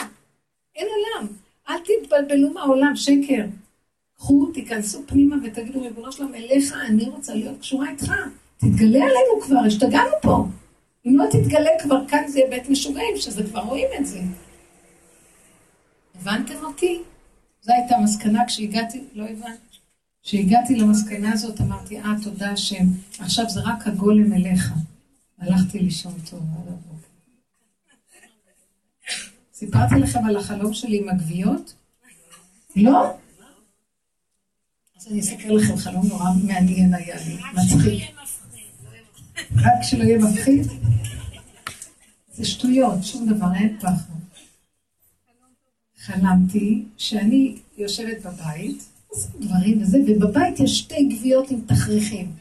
אין עולם. אל תתבלבלו מהעולם, שקר. קחו, תיכנסו פנימה ותגידו, ריבונו שלום, אליך אני רוצה להיות קשורה איתך. תתגלה עלינו כבר, השתגענו פה. אם לא תתגלה כבר, כאן זה יהיה בית משוגעים, שזה כבר רואים את זה. הבנתם אותי? זו הייתה המסקנה כשהגעתי, לא הבנתי. כשהגעתי למסקנה הזאת אמרתי, אה, תודה השם, עכשיו זה רק הגולם אליך. הלכתי לישון טוב עד הבוקר. סיפרתי לכם על החלום שלי עם הגוויות? לא? אז אני אספר לכם חלום נורא מעניין היה לי, מצחיק. רק שלא יהיה מפחיד? זה שטויות, שום דבר, אין פחד. חלמתי שאני יושבת בבית, עושים דברים וזה, ובבית יש שתי גוויות עם תכריכים.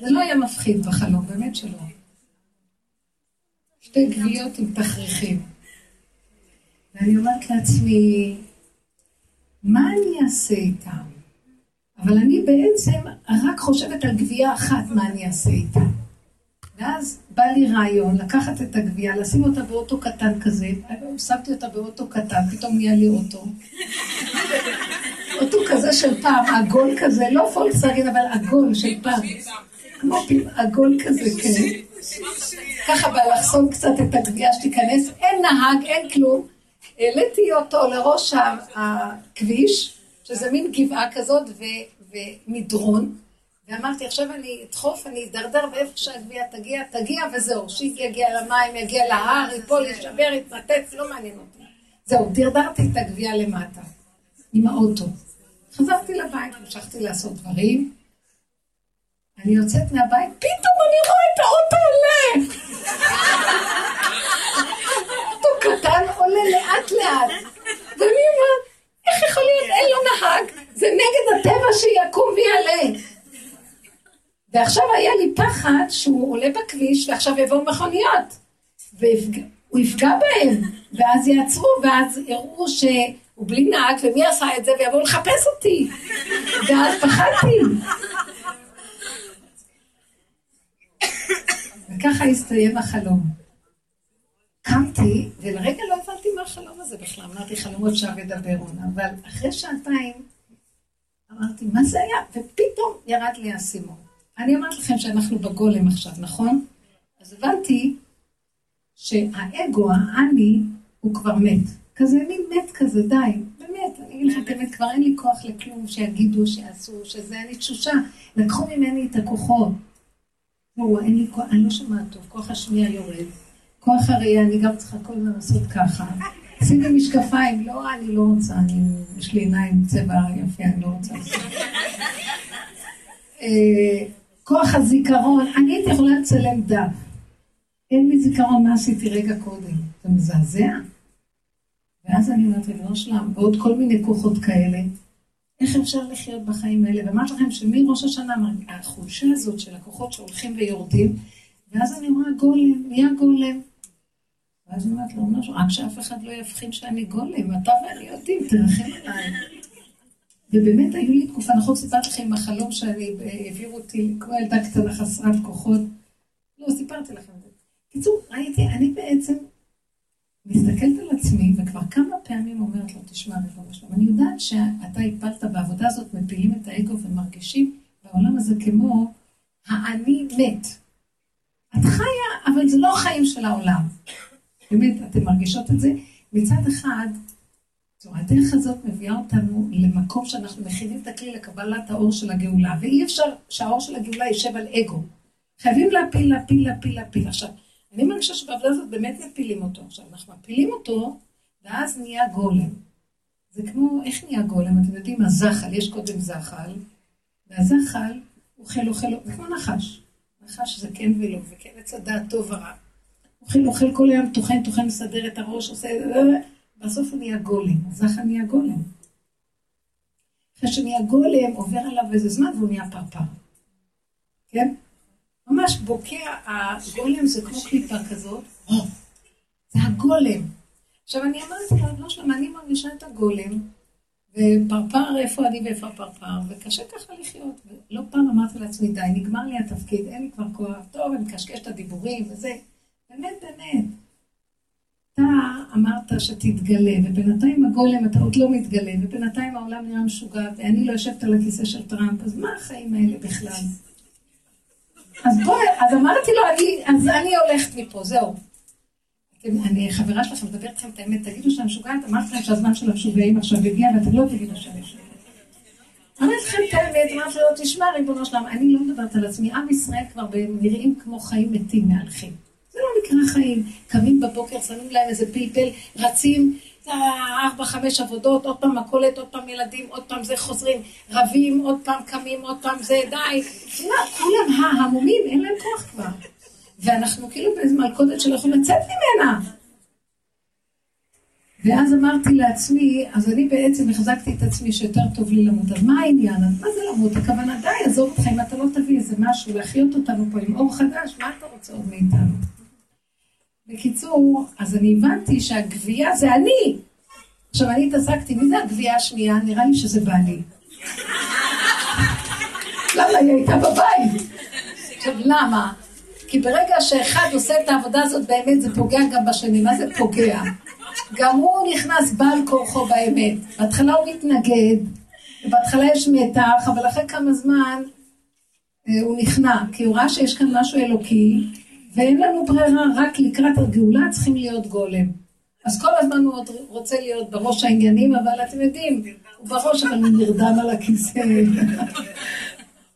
זה לא היה מפחיד בחלום, באמת שלא. שתי גוויות עם תכריכים. ואני אומרת לעצמי, מה אני אעשה איתם? אבל אני בעצם רק חושבת על גבייה אחת, מה אני אעשה איתה. ואז בא לי רעיון לקחת את הגבייה, לשים אותה באוטו קטן כזה, היום שמתי אותה באוטו קטן, פתאום נהיה לי אוטו. אוטו כזה של פעם, עגול כזה, לא פולקסווגן, אבל עגול של פעם. כמו עגול כזה, כן. ככה באלכסון קצת את הגבייה שתיכנס, אין נהג, אין כלום. העליתי אותו לראש הכביש, שזה מין גבעה כזאת ומדרון, ואמרתי, עכשיו אני אדחוף, אני אדרדר, ואיפה שהגבייה תגיע, תגיע וזהו, שיט יגיע למים, יגיע להר, ייפול, יישבר, יתנתץ, לא מעניין אותי. זהו, דרדרתי את הגבייה למטה, עם האוטו. חזרתי לבית, המשכתי לעשות דברים, אני יוצאת מהבית, פתאום אני רואה את האוטו עולה! אוטו קטן עולה לאט לאט. ואני אומרת, איך יכול להיות אין לו נהג? זה נגד הטבע שיקום ויעלה. ועכשיו היה לי פחד שהוא עולה בכביש ועכשיו יבואו מכוניות. והוא יפגע בהם, ואז יעצרו, ואז יראו שהוא בלי נהג, ומי עשה את זה, ויבואו לחפש אותי. ואז פחדתי. וככה הסתיים החלום. קמתי, ולרגע לא הבנתי מה החלום הזה בכלל, אמרתי חלומות שם ודבר עונה, אבל אחרי שעתיים אמרתי, מה זה היה? ופתאום ירד לי האסימון. אני אומרת לכם שאנחנו בגולם עכשיו, נכון? אז הבנתי שהאגו, האני, הוא כבר מת. כזה מין מת כזה, די. באמת, אני אגיד לך את האמת, כבר אין לי כוח לכלום, שיגידו, שיעשו, שזה, אני תשושה. לקחו ממני את הכוחות. לא, אין לי כוח, אני לא שומעת טוב, כוח השמיעה יורד. כוח הראייה, אני גם צריכה כל הזמן לעשות ככה. שימי משקפיים, לא, אני לא רוצה, אני, יש לי עיניים צבע יפה, אני לא רוצה. אה, כוח הזיכרון, אני הייתי יכולה לצלם דף. אין לי זיכרון מה עשיתי רגע קודם. זה מזעזע. ואז אני אומרת, ריבונו שלם, ועוד כל מיני כוחות כאלה, איך אפשר לחיות בחיים האלה? ואמרתי לכם שמראש השנה, החולשה הזאת של הכוחות שהולכים ויורדים, ואז אני רואה גולם, נהיה גולם. ואז אני אומרת לו, משהו, רק שאף אחד לא יבחין שאני גולם, אתה ואני יודעים, תרחם עליי. ובאמת היו לי תקופה, נכון סיפרתי לכם החלום שאני, העבירו אותי כמו ילדה קטנה חסרת כוחות. לא, סיפרתי לכם את זה. קיצור, ראיתי, אני בעצם מסתכלת על עצמי, וכבר כמה פעמים אומרת לו, תשמע, ריבונו שלום, אני יודעת שאתה הפלת בעבודה הזאת, מפילים את האגו ומרגישים בעולם הזה כמו האני מת. את חיה, אבל זה לא החיים של העולם. באמת, אתן מרגישות את זה? מצד אחד, הדרך הזאת מביאה אותנו למקום שאנחנו מכינים את הכלי לקבלת האור של הגאולה, ואי אפשר שהאור של הגאולה יישב על אגו. חייבים להפיל, להפיל, להפיל, להפיל. עכשיו, אני מרגישה שבעבודה הזאת באמת מפילים אותו. עכשיו, אנחנו מפילים אותו, ואז נהיה גולם. זה כמו, איך נהיה גולם? אתם יודעים מה? זחל, יש קודם זחל, והזחל אוכל, אוכל, זה כמו נחש. נחש זה כן ולא, וכן עץ הדעת טוב ורע. אוכל, אוכל כל היום, טוחן, טוחן, מסדר את הראש, עושה... בסוף הוא נהיה גולם, הזחל נהיה גולם. אחרי שנהיה גולם, עובר עליו איזה זמן והוא נהיה פרפר. כן? ממש בוקע, הגולם זה כמו קליפה כזאת, זה הגולם. עכשיו אני אמרתי לו, לא שלמה, אני מרגישה את הגולם, ופרפר, איפה אני ואיפה הפרפר, וקשה ככה לחיות. לא פעם אמרתי לעצמי, די, נגמר לי התפקיד, אין לי כבר כוח, טוב, אני מקשקש את הדיבורים וזה. באמת, באמת. אתה אמרת שתתגלה, ובינתיים הגולם אתה עוד לא מתגלה, ובינתיים העולם נראה משוגע, ואני לא יושבת על הכיסא של טראמפ, אז מה החיים האלה בכלל? אז בואי, אז אמרתי לו, אני, אז אני הולכת מפה, זהו. אני חברה שלכם, מדברת איתכם את האמת, תגידו שאני משוגעת, אמרתי לכם שהזמן של המשוגעים עכשיו הגיע, ואתם לא תגידו שאני משוגעת. אמרתי לכם את האמת, אמרתי לו, תשמע, ריבונו שלם, אני לא מדברת על עצמי, עם ישראל כבר נראים כמו חיים מתים מהלכים. זה לא נקרא חיים. קמים בבוקר, שמים להם איזה פלפל, רצים ארבע, חמש עבודות, עוד פעם מכולת, עוד פעם ילדים, עוד פעם זה חוזרים, רבים, עוד פעם קמים, עוד פעם זה, די. כולם ההמומים, אין להם כוח כבר. ואנחנו כאילו באיזה מלכודת שלא יכולים לצאת ממנה. ואז אמרתי לעצמי, אז אני בעצם החזקתי את עצמי שיותר טוב לי למות. אז מה העניין? אז מה זה למות? הכוונה, די, עזוב אותך, אם אתה לא תביא איזה משהו, להחיות אותנו פה עם אור חדש, מה אתה רוצה עוד מאיתנו? בקיצור, אז אני הבנתי שהגבייה זה אני. עכשיו, אני התעסקתי, מי זה הגבייה השנייה? נראה לי שזה בעלי. למה היא הייתה בבית? עכשיו, למה? כי ברגע שאחד עושה את העבודה הזאת, באמת זה פוגע גם בשני. מה זה פוגע? גם הוא נכנס בעל כורחו באמת. בהתחלה הוא מתנגד, ובהתחלה יש מתח, אבל אחרי כמה זמן אה, הוא נכנע, כי הוא ראה שיש כאן משהו אלוקי, ואין לנו ברירה, רק לקראת הגאולה צריכים להיות גולם. אז כל הזמן הוא עוד רוצה להיות בראש העניינים, אבל אתם יודעים, הוא בראש אבל הוא נרדם על הכיסא.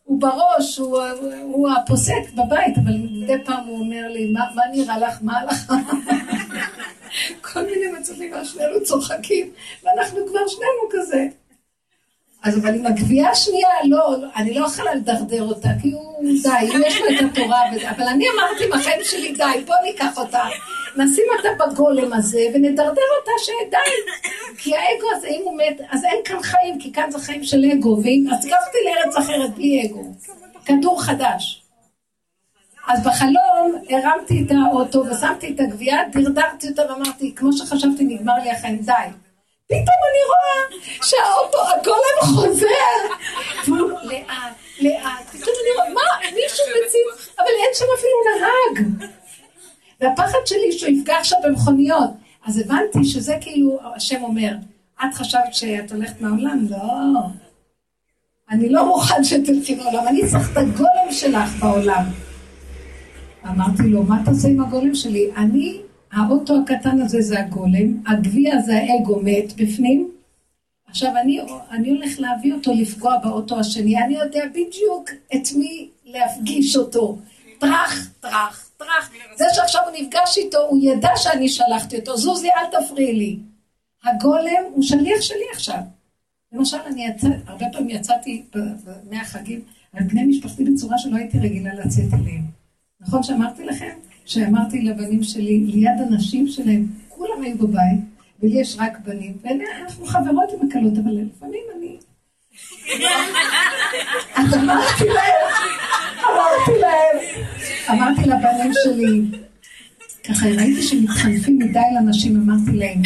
הוא בראש, הוא, הוא הפוסק בבית, אבל מדי פעם הוא אומר לי, מה, מה נראה לך, מה הלכה? כל מיני מצבים, שנינו צוחקים, ואנחנו כבר שנינו כזה. אז אבל עם הגבייה השנייה, לא, אני לא יכולה לדרדר אותה, כי הוא, די, אם יש לו את התורה וזה, אבל אני אמרתי בחיים שלי, די, בוא ניקח אותה, נשים אותה בגולם הזה, ונדרדר אותה שדי. כי האגו הזה, אם הוא מת, אז אין כאן חיים, כי כאן זה חיים של אגו, אז קמתי לארץ אחרת בלי אגו. כדור חדש. אז בחלום הרמתי את האוטו ושמתי את הגבייה, דרדרתי אותה ואמרתי, כמו שחשבתי, נגמר לי החיים, די. פתאום אני רואה שהאוטו, הגולם חוזר. לאט, לאט, פתאום אני רואה, מה, מישהו מציב, אבל אין שם אפילו נהג. והפחד שלי שהוא יפגע עכשיו במכוניות. אז הבנתי שזה כאילו, השם אומר, את חשבת שאת הולכת מהעולם? לא. אני לא מוכן שתלכי לעולם, אני צריך את הגולם שלך בעולם. אמרתי לו, מה תעשה עם הגולם שלי? אני, האוטו הקטן הזה זה הגולם, הגביע זה האגו מת בפנים. עכשיו אני, אני הולך להביא אותו לפגוע באוטו השני, אני יודע בדיוק את מי להפגיש אותו. טראח, טראח, טראח. זה שעכשיו הוא נפגש איתו, הוא ידע שאני שלחתי אותו, זוזי, אל תפריעי לי. הגולם הוא שליח שלי עכשיו. למשל, אני יצאתי, הרבה פעמים יצאתי מהחגים על בני משפחתי בצורה שלא הייתי רגילה לצאת אליהם. נכון שאמרתי לכם? שאמרתי לבנים שלי, ליד הנשים שלהם, כולם היו בבית, ולי יש רק בנים, ואנחנו חברות עם הקלות, אבל לפעמים אני... אז אמרתי להם, אמרתי להם, אמרתי לבנים שלי, ככה ראיתי שמתחנפים מדי לנשים, אמרתי להם,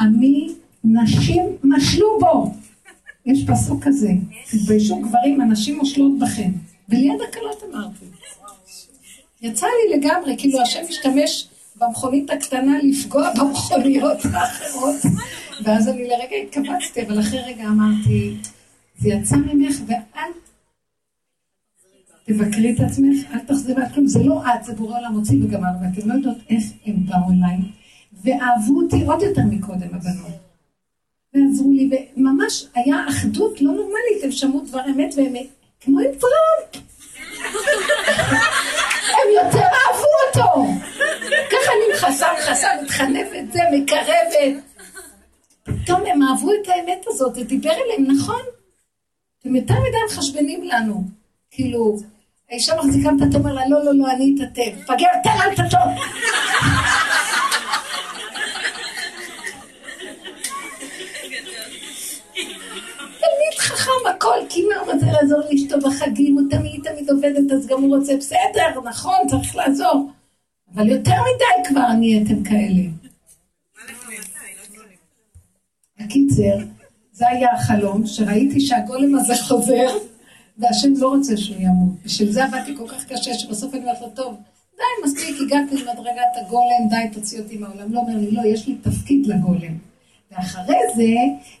אני, נשים משלו בו. יש פסוק כזה, תתביישו גברים, הנשים מושלות בכם. וליד הקלות אמרתי. יצא לי לגמרי, כאילו השם משתמש במכונית הקטנה לפגוע במכוניות האחרות. ואז אני לרגע התכווצתי, אבל אחרי רגע אמרתי, זה יצא ממך ואל תבקרי את עצמך, אל תחזירי את כלום, זה לא את, זה בורא עולם הוציא וגמר, ואתם לא יודעות איך הם באו אליי, ואהבו אותי עוד יותר מקודם הבנות. ועזרו לי, וממש היה אחדות לא נורמלית, הם שמעו דבר אמת והם כמו עם טראמפ. הם יותר אהבו אותו. ככה אני מכסה, מכסה, מתחנפת, זה, מקרבת. פתאום הם אהבו את האמת הזאת, זה דיבר אליהם, נכון? אתם יותר מדי מחשבנים לנו. כאילו, האישה מחזיקה את אומר לה, לא, לא, לא, אני אתאטם. פגר, תן לה את הטוב. תלמיד חכם הכל, כי מה רוצה לעזור לאשתו בחגים, הוא תמיד תמיד עובדת, אז גם הוא רוצה, בסדר, נכון, צריך לעזור. אבל יותר מדי כבר נהייתם כאלה. הקיצר, זה היה החלום, שראיתי שהגולם הזה חוזר, והשם לא רוצה שהוא ימות. בשביל זה עבדתי כל כך קשה, שבסוף אני אומרת לו, טוב, די, מספיק, הגעתי למדרגת הגולם, די, תוציא אותי מהעולם. לא אומר לי, לא, יש לי תפקיד לגולם. ואחרי זה,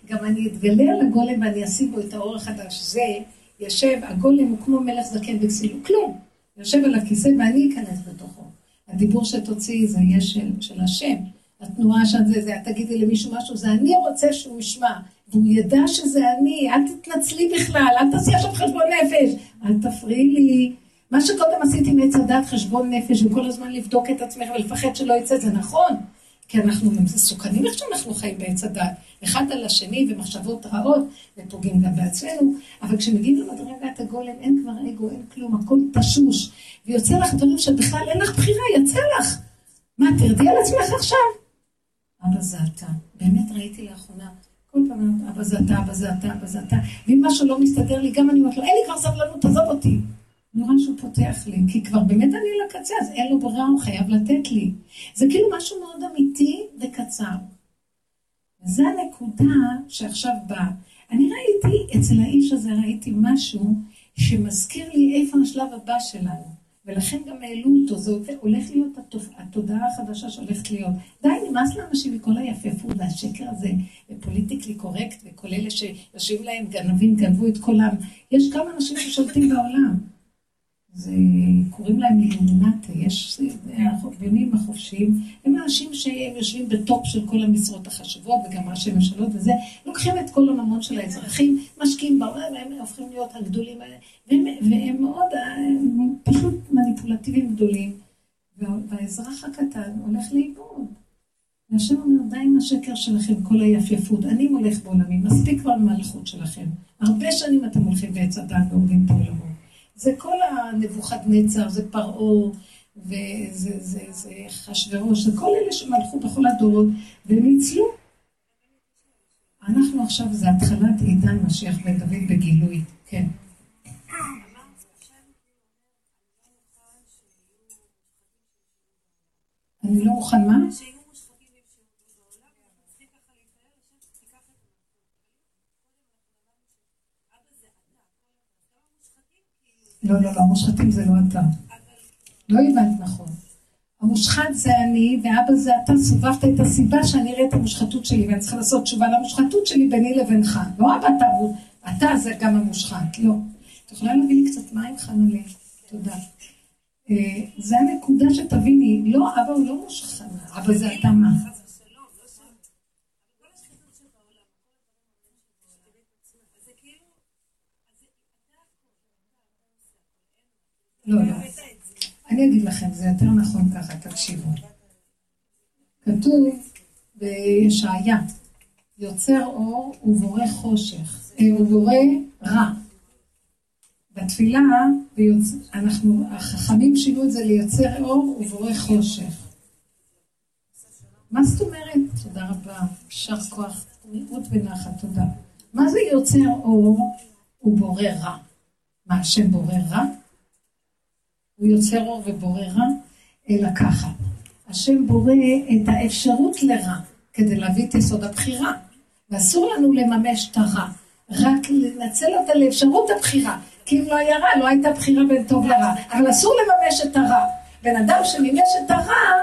גם אני אתגלה על הגולם ואני אשים בו את האור החדש. זה, יושב, הגולם הוא כמו מלך זקן בכסיל, כלום. יושב על הכיסא ואני אכנס בתוכו. הדיבור שתוציאי זה יהיה של, של השם. התנועה של זה, זה, את תגידי למישהו משהו, זה אני רוצה שהוא ישמע. והוא ידע שזה אני, אל תתנצלי בכלל, אל תעשי עכשיו חשבון נפש, אל תפריעי לי. מה שקודם עשיתי מעץ הדת חשבון נפש, וכל הזמן לבדוק את עצמך ולפחד שלא יצא, זה נכון. כי אנחנו מסוכנים איך שאנחנו חיים בעץ הדת, אחד על השני ומחשבות רעות, ופוגעים גם בעצמנו, אבל כשמגיעים למדרגת הגולם אין כבר אגו, אין כלום, הכל תשוש, ויוצא לך דברים שבכלל אין לך בחירה, יצא לך. מה, תרדי על עצמך עכשיו? אבא זה אתה. באמת ראיתי לאחרונה, כל פעם אומרת, אבא זה אתה, אבא זה אתה, אבא זה אתה, ואם משהו לא מסתדר לי, גם אני אומרת לו, אין לי כבר סבלנות, עזוב אותי. אני רואה שהוא פותח לי, כי כבר באמת אני לקצה, אז אין לו ברירה, הוא חייב לתת לי. זה כאילו משהו מאוד אמיתי וקצר. וזו הנקודה שעכשיו באה. אני ראיתי, אצל האיש הזה ראיתי משהו שמזכיר לי איפה השלב הבא שלנו. ולכן גם העלו אותו, זה הולך להיות התודעה החדשה שהולכת להיות. די, נמאס לאנשים מכל היפהפות והשקר הזה, ופוליטיקלי קורקט, וכל אלה שיושבים להם גנבים, גנבו את קולם. יש כמה אנשים ששולטים בעולם. זה, קוראים להם אילומינטה, יש החובנים החופשיים, הם האנשים שהם יושבים בטופ של כל המשרות החשובות וגם ראשי ממשלות וזה, לוקחים את כל הממון של האזרחים, משקיעים בעולם, והם הופכים להיות הגדולים האלה, והם, והם מאוד הם פשוט מניפולטיביים גדולים, והאזרח הקטן הולך לאיבוד. והשם אומר, די עם השקר שלכם, כל היפייפות, אני מולך בעולמי, מספיק כבר מלכות שלכם. הרבה שנים אתם הולכים בעץ הדת והורגים את העולמות. זה כל הנבוכדנצר, זה פרעה, וזה זה, זה חשוורוש, זה כל אלה שמלכו בכל הדורות, והם ניצלו. אנחנו עכשיו, זה התחלת עידן משיח בן דוד בגילוי, כן. אני לא מוכן מה? לא, לא, לא, המושחתים זה לא אתה. לא הבנת נכון. המושחת זה אני, ואבא זה אתה, סובבת את הסיבה שאני אראה את המושחתות שלי, ואני צריכה לעשות תשובה למושחתות שלי ביני לבינך. לא אבא אתה, אתה זה גם המושחת. לא. את יכולה להביא לי קצת מים חנולי? תודה. אה, זה הנקודה שתביני, לא, אבא הוא לא מושחת, אבא זה אתה מה? לא, לא. אני אגיד לכם, זה יותר נכון ככה, תקשיבו. כתוב בישעיה, יוצר אור ובורא חושך, אה, ובורא רע. בתפילה, אנחנו, החכמים שינו את זה ליוצר אור ובורא חושך. מה זאת אומרת? תודה רבה, יישר כוח, מיעוט ונחת, תודה. מה זה יוצר אור ובורא רע? מה, השם בורא רע? הוא יוצר אור ובורא רע? אלא ככה. השם בורא את האפשרות לרע, כדי להביא את יסוד הבחירה. ואסור לנו לממש את הרע, רק לנצל אותה לאפשרות הבחירה. כי אם לא היה רע, לא הייתה בחירה בין טוב לרע. אבל אסור לממש את הרע. בן אדם שמימש את הרע,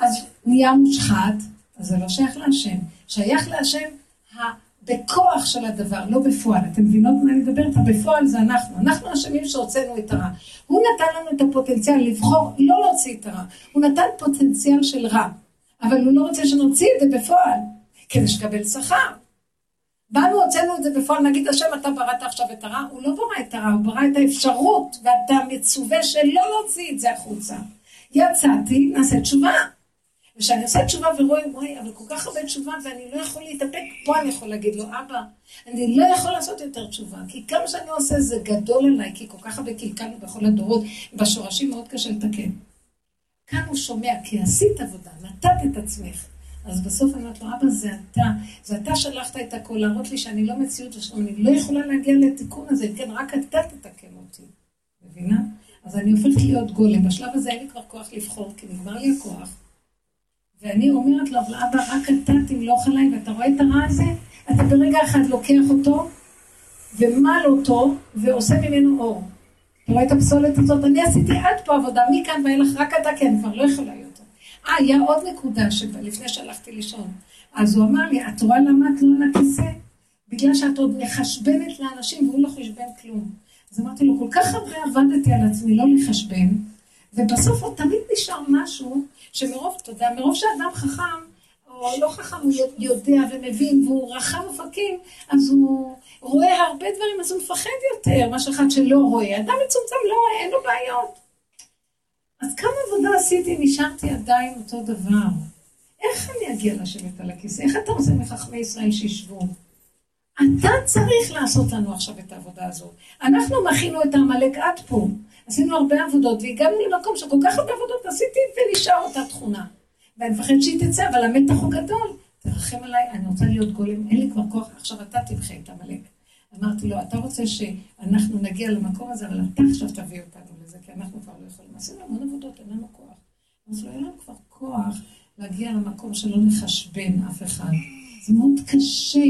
אז נהיה מושחת, אז זה לא שייך להשם. שייך להשם בכוח של הדבר, לא בפועל. אתם מבינות מה אני מדברת? בפועל זה אנחנו. אנחנו אשמים שהוצאנו את הרע. הוא נתן לנו את הפוטנציאל לבחור לא להוציא את הרע. הוא נתן פוטנציאל של רע. אבל הוא לא רוצה שנוציא את זה בפועל, כדי שקבל שכר. באנו, הוצאנו את זה בפועל, נגיד השם, אתה בראת עכשיו את הרע, הוא לא ברא את הרע, הוא ברא את האפשרות, ואתה מצווה שלא להוציא את זה החוצה. יצאתי, נעשה תשובה. וכשאני עושה תשובה ורואים, וואי, אבל כל כך הרבה תשובה ואני לא יכול להתאפק, פה אני יכול להגיד לו, אבא, אני לא יכול לעשות יותר תשובה, כי כמה שאני עושה זה גדול עליי, כי כל כך הרבה קלקלנו בכל הדורות, בשורשים מאוד קשה לתקן. כאן הוא שומע, כי עשית עבודה, נתת את עצמך. אז בסוף אני אומרת לו, אבא, זה אתה, זה אתה שלחת את הכל, להראות לי שאני לא מציאות ושלום, אני לא יכולה להגיע לתיקון הזה, כן, רק אתה תתקן אותי. מבינה? אז אני הופכת להיות גולם. בשלב הזה אין לי כבר כוח לבחור, כי נגמר לי הכוח. ואני אומרת לו, אבל אבא, רק אתה תמלוך עליי, ואתה רואה את הרע הזה? אתה ברגע אחד לוקח אותו, ומל אותו, ועושה ממנו אור. אתה רואה את הפסולת הזאת? אני עשיתי עד פה עבודה, מכאן ואילך רק אתה כן, כבר לא יכולה יותר. אה, היה עוד נקודה לפני שהלכתי לישון. אז הוא אמר לי, את רואה למה את לא על? בגלל שאת עוד מחשבנת לאנשים, והוא לא חשבן כלום. אז אמרתי לו, כל כך הרבה עבדתי על עצמי לא לחשבן, ובסוף עוד תמיד נשאר משהו שמרוב, אתה יודע, מרוב שאדם חכם, או לא חכם, הוא יודע ומבין, והוא רחב אופקים, אז הוא רואה הרבה דברים, אז הוא מפחד יותר מאשר אחד שלא רואה. אדם מצומצם לא רואה, אין לו בעיות. אז כמה עבודה עשיתי, נשארתי עדיין אותו דבר. איך אני אגיע לשבת על הכיסא? איך אתה עושה מחכמי ישראל שישבו? אתה צריך לעשות לנו עכשיו את העבודה הזאת. אנחנו מכינו את העמלק עד פה. עשינו הרבה עבודות, והגענו למקום שכל כך הרבה עבודות עשיתי, ונשאר אותה תכונה. ואני מפחד שהיא תצא, אבל המתח הוא גדול. תרחם עליי, אני רוצה להיות גולם, אין לי כבר כוח, עכשיו אתה תמחה את עמלק. אמרתי לו, אתה רוצה שאנחנו נגיע למקום הזה, אבל אתה עכשיו תביא אותנו לזה, כי אנחנו כבר לא יכולים. עשינו המון עבודות, אין לנו כוח. אז לא יהיה לנו כבר כוח להגיע למקום שלא נחשבן אף אחד. זה מאוד קשה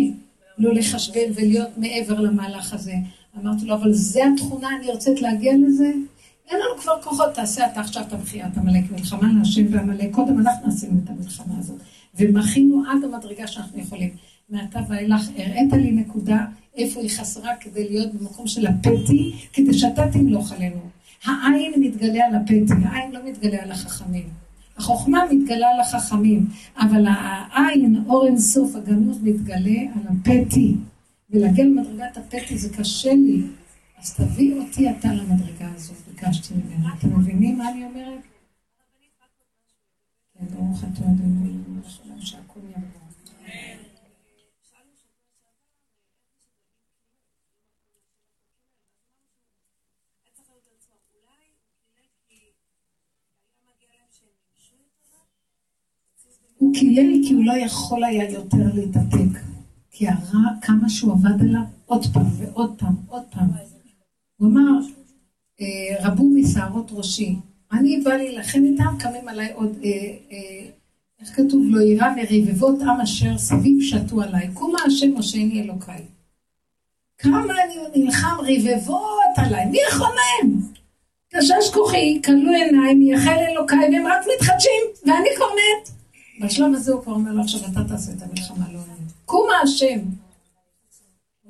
לא לחשבן ולהיות מעבר למהלך הזה. אמרתי לו, אבל זה התכונה, אני יוצאת להגיע לזה? אין לנו כבר כוחות, תעשה אתה עכשיו את המחיית עמלק, מלחמה להשם ועמלק. קודם אנחנו עשינו את המלחמה הזאת, ומחינו עד המדרגה שאנחנו יכולים. מעתה ואילך הראית לי נקודה איפה היא חסרה כדי להיות במקום של הפתי, כדי שאתה תמלוך עלינו. העין מתגלה על הפתי, העין לא מתגלה על החכמים. החוכמה מתגלה על החכמים, אבל העין, אור אין סוף, הגנות מתגלה על הפתי. ולהגיע למדרגת הפתי זה קשה לי, אז תביא אותי אתה למדרגה הזאת, ביקשתי ממנה. אתם מבינים מה אני אומרת? כן, ברוך אתה אדוני, שהכל יבוא. הוא קילל כי הוא לא יכול היה יותר להתאפק. כי הרע, כמה שהוא עבד עליו, עוד פעם ועוד פעם, עוד פעם. הוא אמר, רבו משערות ראשי, אני בא להילחם איתם, קמים עליי עוד, אה, אה, איך כתוב? לא יירא מריבבות עם אשר סביב שתו עליי, קומה השם מושעני אלוקיי. כמה אני נלחם ריבבות עליי, מי יכול להם? תשש כוחי, כלו עיניים, מייחל אלוקיי, והם רק מתחדשים, ואני כבר מת. בשלב הזה הוא כבר אומר לו, עכשיו אתה תעשה את המלחמה, לא אני. קומה השם.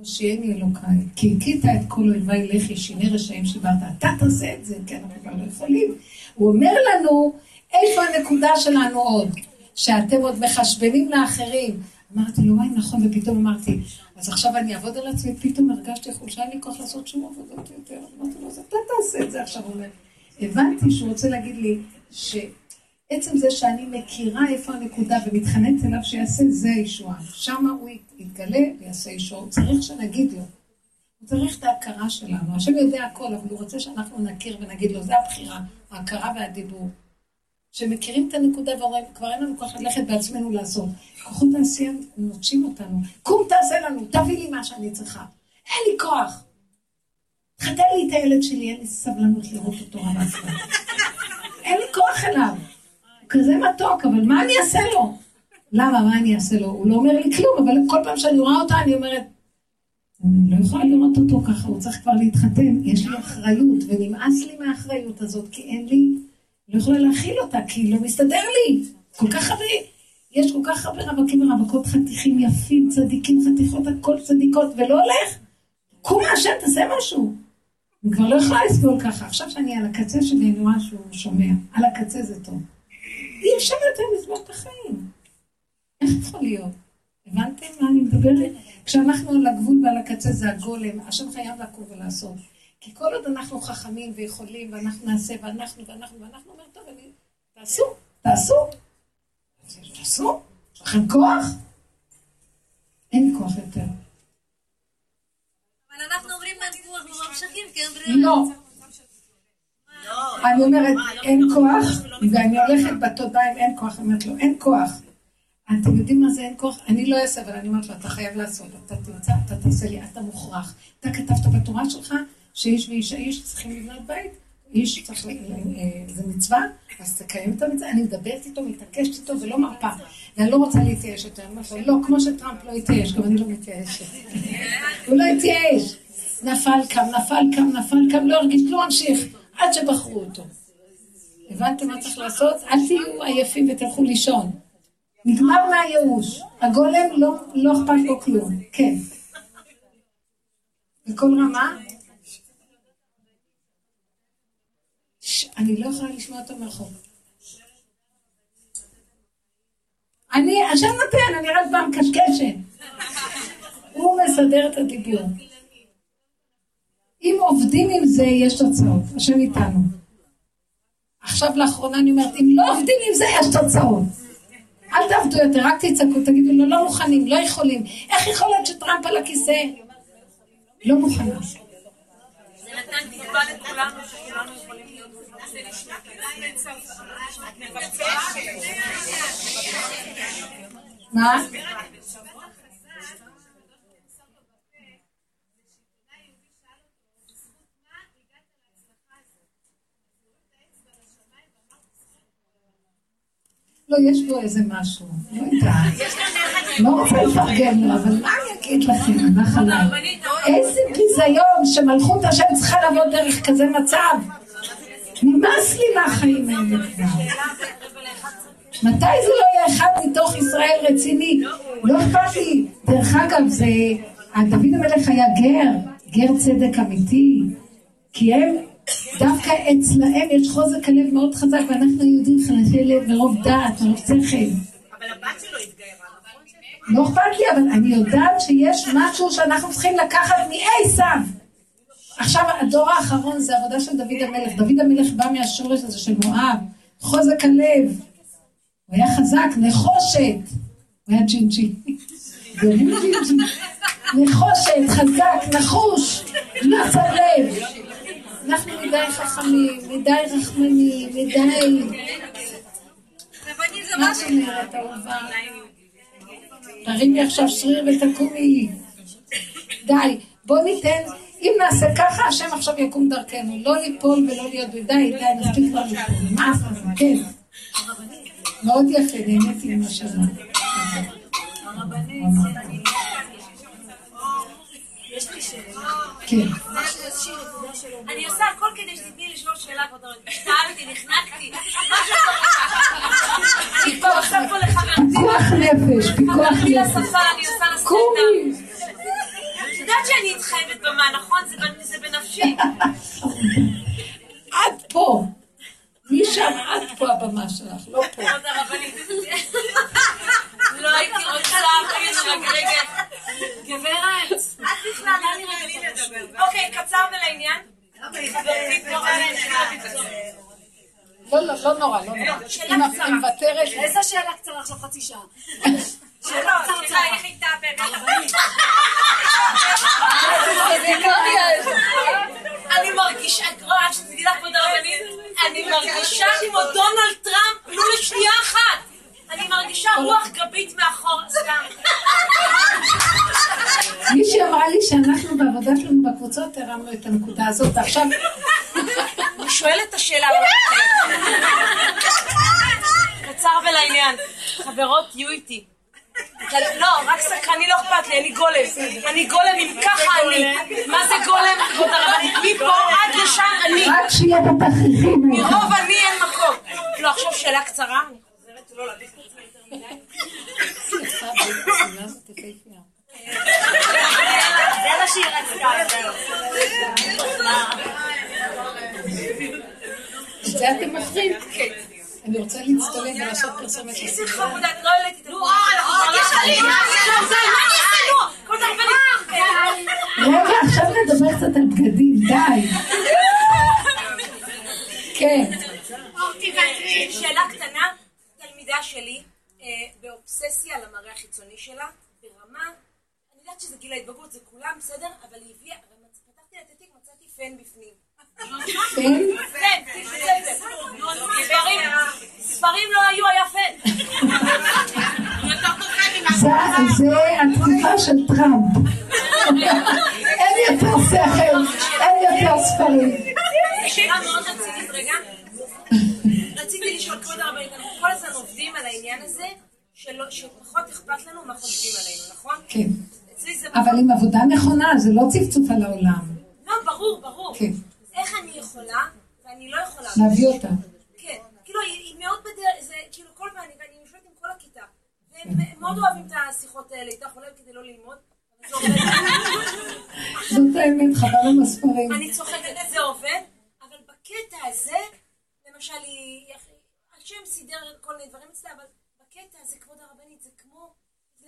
הושיעני אלוקיי, כי הכית את כל אויבי לחי, שיני רשעים שיברת, אתה תעשה את זה, כן, אנחנו כבר לא יכולים. הוא אומר לנו, איפה הנקודה שלנו עוד? שאתם עוד מחשבנים לאחרים. אמרתי לו, וואי, נכון, ופתאום אמרתי, אז עכשיו אני אעבוד על עצמי, פתאום הרגשתי חולשה, אין לי כוח לעשות שום עבודות יותר. אמרתי לו, אז אתה תעשה את זה עכשיו. הוא אומר, הבנתי שהוא רוצה להגיד לי, שעצם זה שאני מכירה איפה הנקודה ומתחננת אליו שיעשה, זה הישועה. שמה הוא יתגלה ויעשה ישועה. הוא צריך שנגיד לו. הוא צריך את ההכרה שלנו. השם יודע הכל, אבל הוא רוצה שאנחנו נכיר ונגיד לו, זה הבחירה, ההכרה והדיבור. שמכירים את הנקודה ואומרים, כבר אין לנו כוח ללכת בעצמנו לעשות. כוחות העשייה נוטשים אותנו. קום תעשה לנו, תביא לי מה שאני צריכה. אין לי כוח. חתן לי את הילד שלי, אין לי סבלנות לראות אותו רב אין לי כוח אליו. כזה מתוק, אבל מה אני אעשה לו? למה, מה אני אעשה לו? הוא לא אומר לי כלום, אבל כל פעם שאני רואה אותה, אני אומרת, אני לא יכולה לראות אותו ככה, הוא צריך כבר להתחתן, יש לי אחריות, ונמאס לי מהאחריות הזאת, כי אין לי לא יכולה להכיל אותה, כי לא מסתדר לי. כל כך הרבה, יש כל כך הרבה רווקים ורווקות חתיכים יפים, צדיקים, חתיכות, הכל צדיקות, ולא הולך. קום השם, תעשה משהו. אני כבר לא יכולה לסבול ככה. עכשיו שאני על הקצה שלי, אני רואה שהוא שומע. על הקצה זה טוב. אי אפשר יותר לסבול את החיים. איך יכול להיות? הבנתם מה אני מדברת? כשאנחנו על הגבול ועל הקצה זה הגולם, השם חייב לקום ולעשות. כי כל עוד אנחנו חכמים ויכולים, ואנחנו נעשה, ואנחנו, ואנחנו, ואנחנו, אומר, טוב, אני... תעשו, תעשו. תעשו. יש לכם כוח? אין כוח יותר. אבל אנחנו אומרים אין כוח וממשיכים כי אין ברירה. לא. אני אומרת, אין כוח, ואני הולכת בתודעה אם אין כוח, אני אומרת לו, אין כוח. אתם יודעים מה זה אין כוח? אני לא אעשה, אבל אני אומרת לו, אתה חייב לעשות, אתה תמצא, אתה תעשה לי, אתה מוכרח. אתה כתבת בתורה שלך שאיש ואישה איש צריכים לבנות בית, איש צריך, אה, זה מצווה, אז תקיים את המצווה, אני מדברת איתו, מתעקשת איתו ולא מרפה. ואני לא רוצה להתייאש יותר, אני אומרת לו, לא, כמו שטראמפ לא התייאש, גם אני לא מתייאשת. הוא לא התייאש. נפל קם, נפל קם, נפל קם, לא הרגיש, לא המשיך, עד שבחרו אותו. הבנתם מה צריך לעשות? אל תהיו עייפים ותלכו לישון. נגמר מהייאוש. הגולם לא, לא אכפת לו כלום. כן. בכל רמה, אני לא יכולה לשמוע אותו מרחוב. אני, השם נותן, אני רק פעם קשקשת. הוא מסדר את הדיבור. אם עובדים עם זה, יש תוצאות. השם איתנו. עכשיו לאחרונה אני אומרת, אם לא עובדים עם זה, יש תוצאות. אל תעבדו יותר, רק תצעקו, תגידו לו, לא מוכנים, לא יכולים. איך יכול להיות שטראמפ על הכיסא? לא מוכנה. מה? לא, יש בו איזה משהו, לא יודעת. לא רוצה לפרגן לו, אבל מה אני אגיד לכם, נחלה? איזה ביזיון שמלכות השם צריכה לעבוד דרך כזה מצב. נמאס לי מהחיים האלה כבר. מתי זה לא יהיה אחד מתוך ישראל רציני? לא אכפת לי. דרך אגב, זה... דוד המלך היה גר, גר צדק אמיתי. כי הם, דווקא אצלהם יש חוזק הלב מאוד חזק, ואנחנו יהודים חלשי לב מרוב דעת, מרוב שכל. אבל הבת שלו התגיירה. לא אכפת לי, אבל אני יודעת שיש משהו שאנחנו צריכים לקחת מאי סף. עכשיו, הדור האחרון זה עבודה של דוד המלך. דוד המלך בא מהשורש הזה של מואב, חוזק הלב. הוא היה חזק, נחושת. הוא היה ג'ינג'י. נחושת, חזק, נחוש, לא שם לב. אנחנו מדי חכמים, מדי רחמנים, מדי... מה זאת אומרת, אהובה? תרימי עכשיו שריר ותקומי. די, בוא ניתן אם נעשה ככה, השם עכשיו יקום דרכנו. לא ליפול ולא להיות די, די, נספיק כבר ליפול. מה זה? כן. מאוד יפה, נהניתי עם השנה. כן. אני עושה הכל כדי שתתני לשאול כבודות. שאלתי, נחנקתי. פיקוח נפש, פיקוח נפש. קומי. די, שאני אתחייבת במה, נכון? זה בנפשי. עד פה. משם עד פה הבמה שלך, לא פה. לא הייתי רוצה, רגע. גברת, את בכלל, אוקיי, קצר ולעניין. לא, לא, לא נורא, לא נורא. שאלה קצרה. איזה שאלה קצרה עכשיו חצי שעה? שאלה קצרה, איך איתה באמת? אני מרגישה, רואה שתגידי לך כבוד הרבנית, אני מרגישה כמו דונלד טראמפ, לא לשנייה אחת. אני מרגישה רוח גבית מאחור, סתם. מישהי אמרה לי שאנחנו בעבודה שלנו בקבוצות הרמנו את הנקודה הזאת, ועכשיו... אני שואלת את השאלה. קצר ולעניין. חברות, תהיו איתי. לא, רק סקרני לא אכפת לי, אני גולם. אני גולם אם ככה אני. מה זה גולם? כבוד הרבנית, מפה עד לשם אני. רק שיהיה בתכריכים. מרוב אני אין מקום. לא, עכשיו שאלה קצרה. זה מה שהיא רצתה. את זה אתם מוכרים? כן. אני רוצה להצטלם ולעשות פרסומת. איזה חמודה, את לא העליתי את התמונה. רגע, עכשיו נדבר קצת על בגדים, די. כן. שאלה קטנה, תלמידה שלי, באובססיה למראה החיצוני שלה, יודעת שזה גיל ההתבגרות, זה כולם בסדר, אבל היא הביאה, פתחתי את התיק, מצאתי פן בפנים. ספרים לא היו, היה פן. זה התקופה של טראמפ. אין יותר שכל, אין יותר ספרים. רציתי לשאול, כבוד הרבנית, אנחנו כל הזמן עובדים על העניין הזה, שפחות אכפת לנו מה חושבים עלינו, נכון? כן. אבל עם עבודה נכונה, זה לא צפצוף על העולם. לא, ברור, ברור. כן. איך אני יכולה, ואני לא יכולה... להביא אותה. כן. כאילו, היא מאוד בדרך, זה כאילו כל פעם, ואני יושבת עם כל הכיתה. והם מאוד אוהבים את השיחות האלה, איתך עולה כדי לא ללמוד. זאת האמת, חבל על הספרים. אני צוחקת, זה עובד, אבל בקטע הזה, למשל, השם סידר כל מיני דברים אצלה, אבל בקטע הזה, כבוד הרבנית, זה כמו,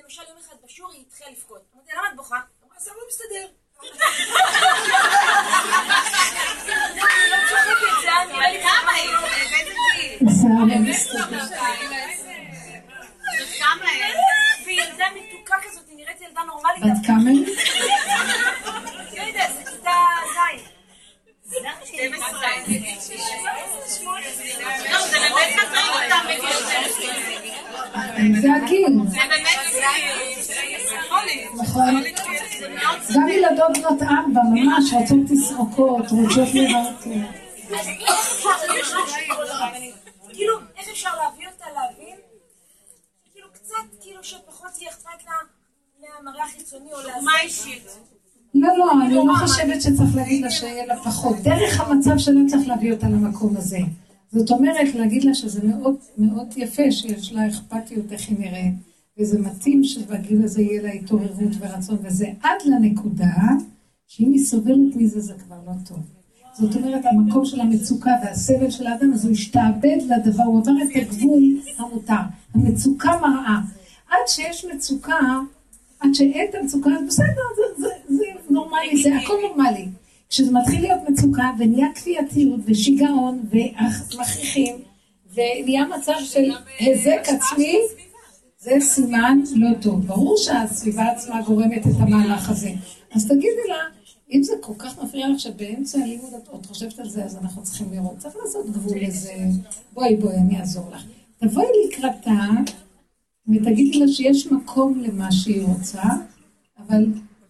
למשל יום אחד בשיעור היא התחילה לבכות. אמרתי, למה את בוכה? אמרה, זה לא מסתדר. והיא ילדה מתוקה כזאת, היא נראית ילדה נורמלית. בת כמה? לא יודעת, זה כיתה ז'. זה הגיל. נכון. גם ילדות בנות ארבע, ממש, רוצות תסרוקות, רוצות לראות. כאילו, איך אפשר להביא אותה להבין? כאילו, קצת, כאילו, שפחות יהיה אכפת לה מהמראה החיצוני או להזמין. מה אישית? לא, לא, אני לא חושבת שצריך להגיד לה שיהיה לה פחות. דרך המצב שלה צריך להביא אותה למקום הזה. זאת אומרת, להגיד לה שזה מאוד מאוד יפה שיש לה אכפתיות איך היא נראית, וזה מתאים שבגיל הזה יהיה לה התעוררות ורצון, וזה עד לנקודה שאם היא סובלת מזה זה כבר לא טוב. זאת אומרת, המקום של המצוקה והסבל של האדם, אז הוא השתעבד לדבר, הוא עבר את הגבול המותר. המצוקה מראה. עד שיש מצוקה, עד שאין את המצוקה, אז בסדר, זה, זה, זה נורמלי, זה הכל נורמלי. כשזה מתחיל להיות מצוקה ונהיה כפייתיות ושיגעון ומכריחים ונהיה מצב של היזק עצמי, זה סימן לא טוב. ברור שהסביבה עצמה גורמת את המהלך הזה. אז תגידי לה, אם זה כל כך מפריע לך שבאמצע הלימוד את עוד חושבת על זה, אז אנחנו צריכים לראות. צריך לעשות גבול לזה. בואי, בואי, אני אעזור לך. תבואי לקראתה ותגידי לה שיש מקום למה שהיא רוצה, אבל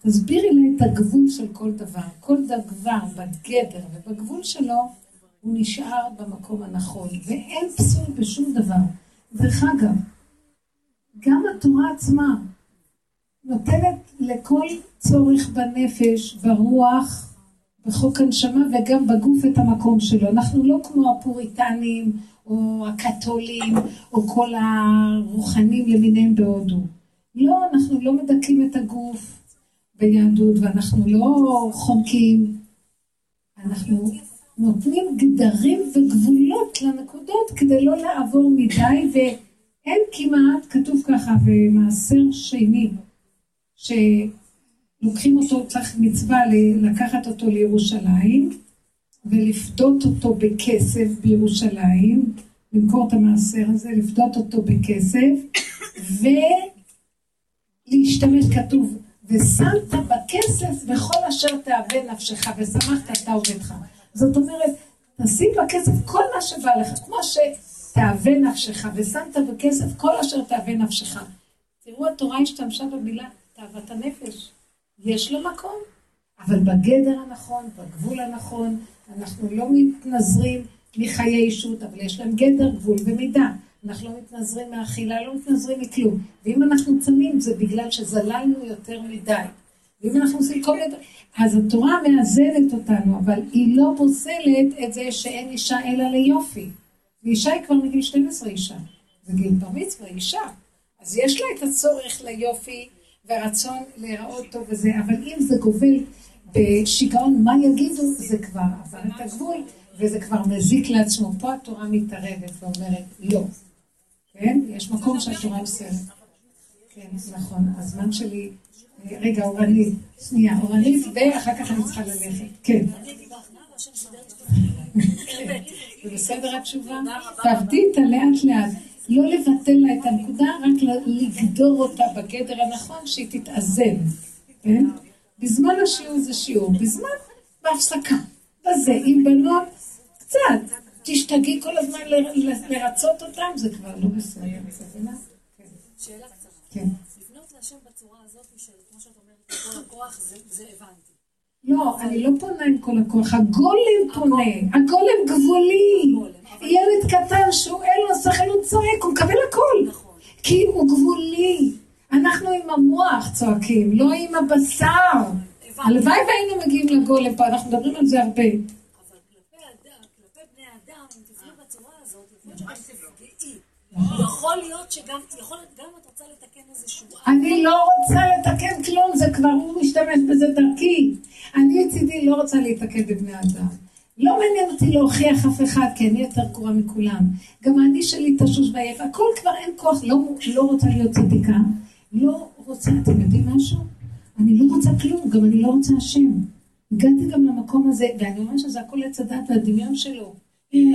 תסבירי לה את הגבול של כל דבר. כל דבר בגדר ובגבול שלו, הוא נשאר במקום הנכון, ואין פסול בשום דבר. דרך אגב, גם התורה עצמה נותנת לכל צורך בנפש, ברוח, בחוק הנשמה וגם בגוף את המקום שלו. אנחנו לא כמו הפוריטנים או הקתולים או כל הרוחנים למיניהם בהודו. לא, אנחנו לא מדכאים את הגוף, ביהדות, ואנחנו לא חומקים, אנחנו נותנים גדרים וגבולות לנקודות כדי לא לעבור מדי, ואין כמעט, כתוב ככה במעשר שני, שלוקחים אותו, צריך מצווה לקחת אותו לירושלים, ולפדות אותו בכסף בירושלים, למכור את המעשר הזה, לפדות אותו בכסף, ולהשתמש, כתוב, ושמת בכסף בכל אשר תאווה נפשך, ושמחת אתה עובדך. זאת אומרת, תשים בכסף כל מה שבא לך, כמו שתאווה נפשך, ושמת בכסף כל אשר תאווה נפשך. תראו, התורה השתמשה במילה תאוות הנפש. יש לו מקום, אבל בגדר הנכון, בגבול הנכון, אנחנו לא מתנזרים מחיי אישות, אבל יש להם גדר, גבול ומידה. אנחנו לא מתנזרים מאכילה, לא מתנזרים מכלום. ואם אנחנו צמים זה בגלל שזללנו יותר מדי. ואם אנחנו עושים כל מיני... אז התורה מאזנת אותנו, אבל היא לא פוסלת את זה שאין אישה אלא ליופי. ואישה היא כבר מגיל 12 אישה. זה גיל בר מצווה, אישה. אז יש לה את הצורך ליופי והרצון להיראות טוב וזה, אבל אם זה גובל בשיגעון, מה יגידו, זה כבר עבר את הגבול, וזה כבר מזיק לעצמו. פה התורה מתערבת ואומרת, לא. כן? יש מקום שהתורה אוסרת. כן, נכון. הזמן שלי... רגע, אורנית. שנייה, אורנית, ואחר כך אני צריכה ללכת. כן. זה בסדר התשובה? תעבדי איתה לאט לאט. לא לבטל לה את הנקודה, רק לגדור אותה בגדר הנכון, שהיא תתאזן. כן? בזמן השיעור זה שיעור, בזמן בהפסקה. בזה, עם בנות, קצת. תשתגעי כל הזמן לרצות אותם, זה כבר לא בסדר. שאלה קצרה. כן. לפנות להשם בצורה הזאת, של כמו שאת אומרת, כל הכוח, זה הבנתי. לא, אני לא פונה עם כל הכוח, הגולם פונה, הגולם גבולי. ילד קטן שהוא אין לו שכל, הוא צועק, הוא מקבל הכל. נכון. כי הוא גבולי. אנחנו עם המוח צועקים, לא עם הבשר. הלוואי והיינו מגיעים לגולם פה, אנחנו מדברים על זה הרבה. יכול להיות שגם, יכול להיות גם את רוצה לתקן איזשהו... אני לא רוצה לתקן כלום, זה כבר הוא משתמש בזה דרכי. אני מצידי לא רוצה להתקן בבני אדם. לא מעניין אותי להוכיח אף אחד, כי אני יותר גרועה מכולם. גם אני שלי תשוש ועייף, הכל כבר אין כוח, לא, לא רוצה להיות צדיקה. לא רוצה, אתם יודעים משהו? אני לא רוצה כלום, גם אני לא רוצה השם. הגעתי גם למקום הזה, ואני אומרת שזה הכל עץ הדת והדמיון שלו.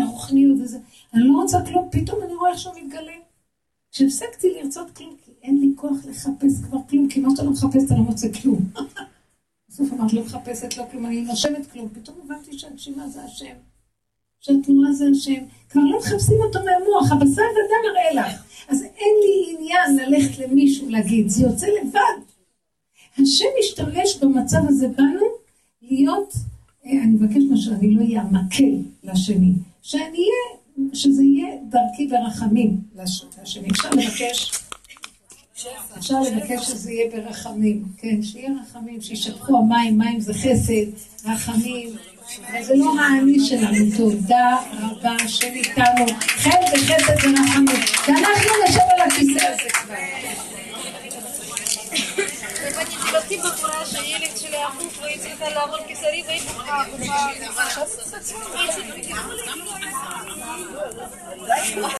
הרוחניות וזה. אני לא רוצה כלום, פתאום אני רואה איך שהוא מתגלה. כשהפסקתי לרצות כלום, כי אין לי כוח לחפש כבר כלום, כי מה שאתה לא מחפש אתה לא מוצא כלום. בסוף אמרת, לא מחפשת לא כלום, אני נושמת כלום. פתאום הבנתי שהנשימה זה השם, שהתנועה זה השם. כבר לא מחפשים אותו מהמוח, הבשר ודם מראה לך. אז אין לי עניין ללכת למישהו להגיד, זה יוצא לבד. השם משתמש במצב הזה בנו להיות, אה, אני מבקש משהו, אני לא אהיה המקל לשני. שאני אהיה, שזה יהיה דרכי ברחמים לשני. אפשר לבקש, אפשר לבקש שזה יהיה ברחמים, כן, שיהיה רחמים, שישפכו המים, מים זה חסד, רחמים, אבל זה לא האני שלנו, תודה רבה השם איתנו, חן וחסד ורחמים, ואנחנו נשב על הכיסא הזה כבר. כתוב בתורה שהילד שלי הפוך והצליחה לעבור קיסרי והיא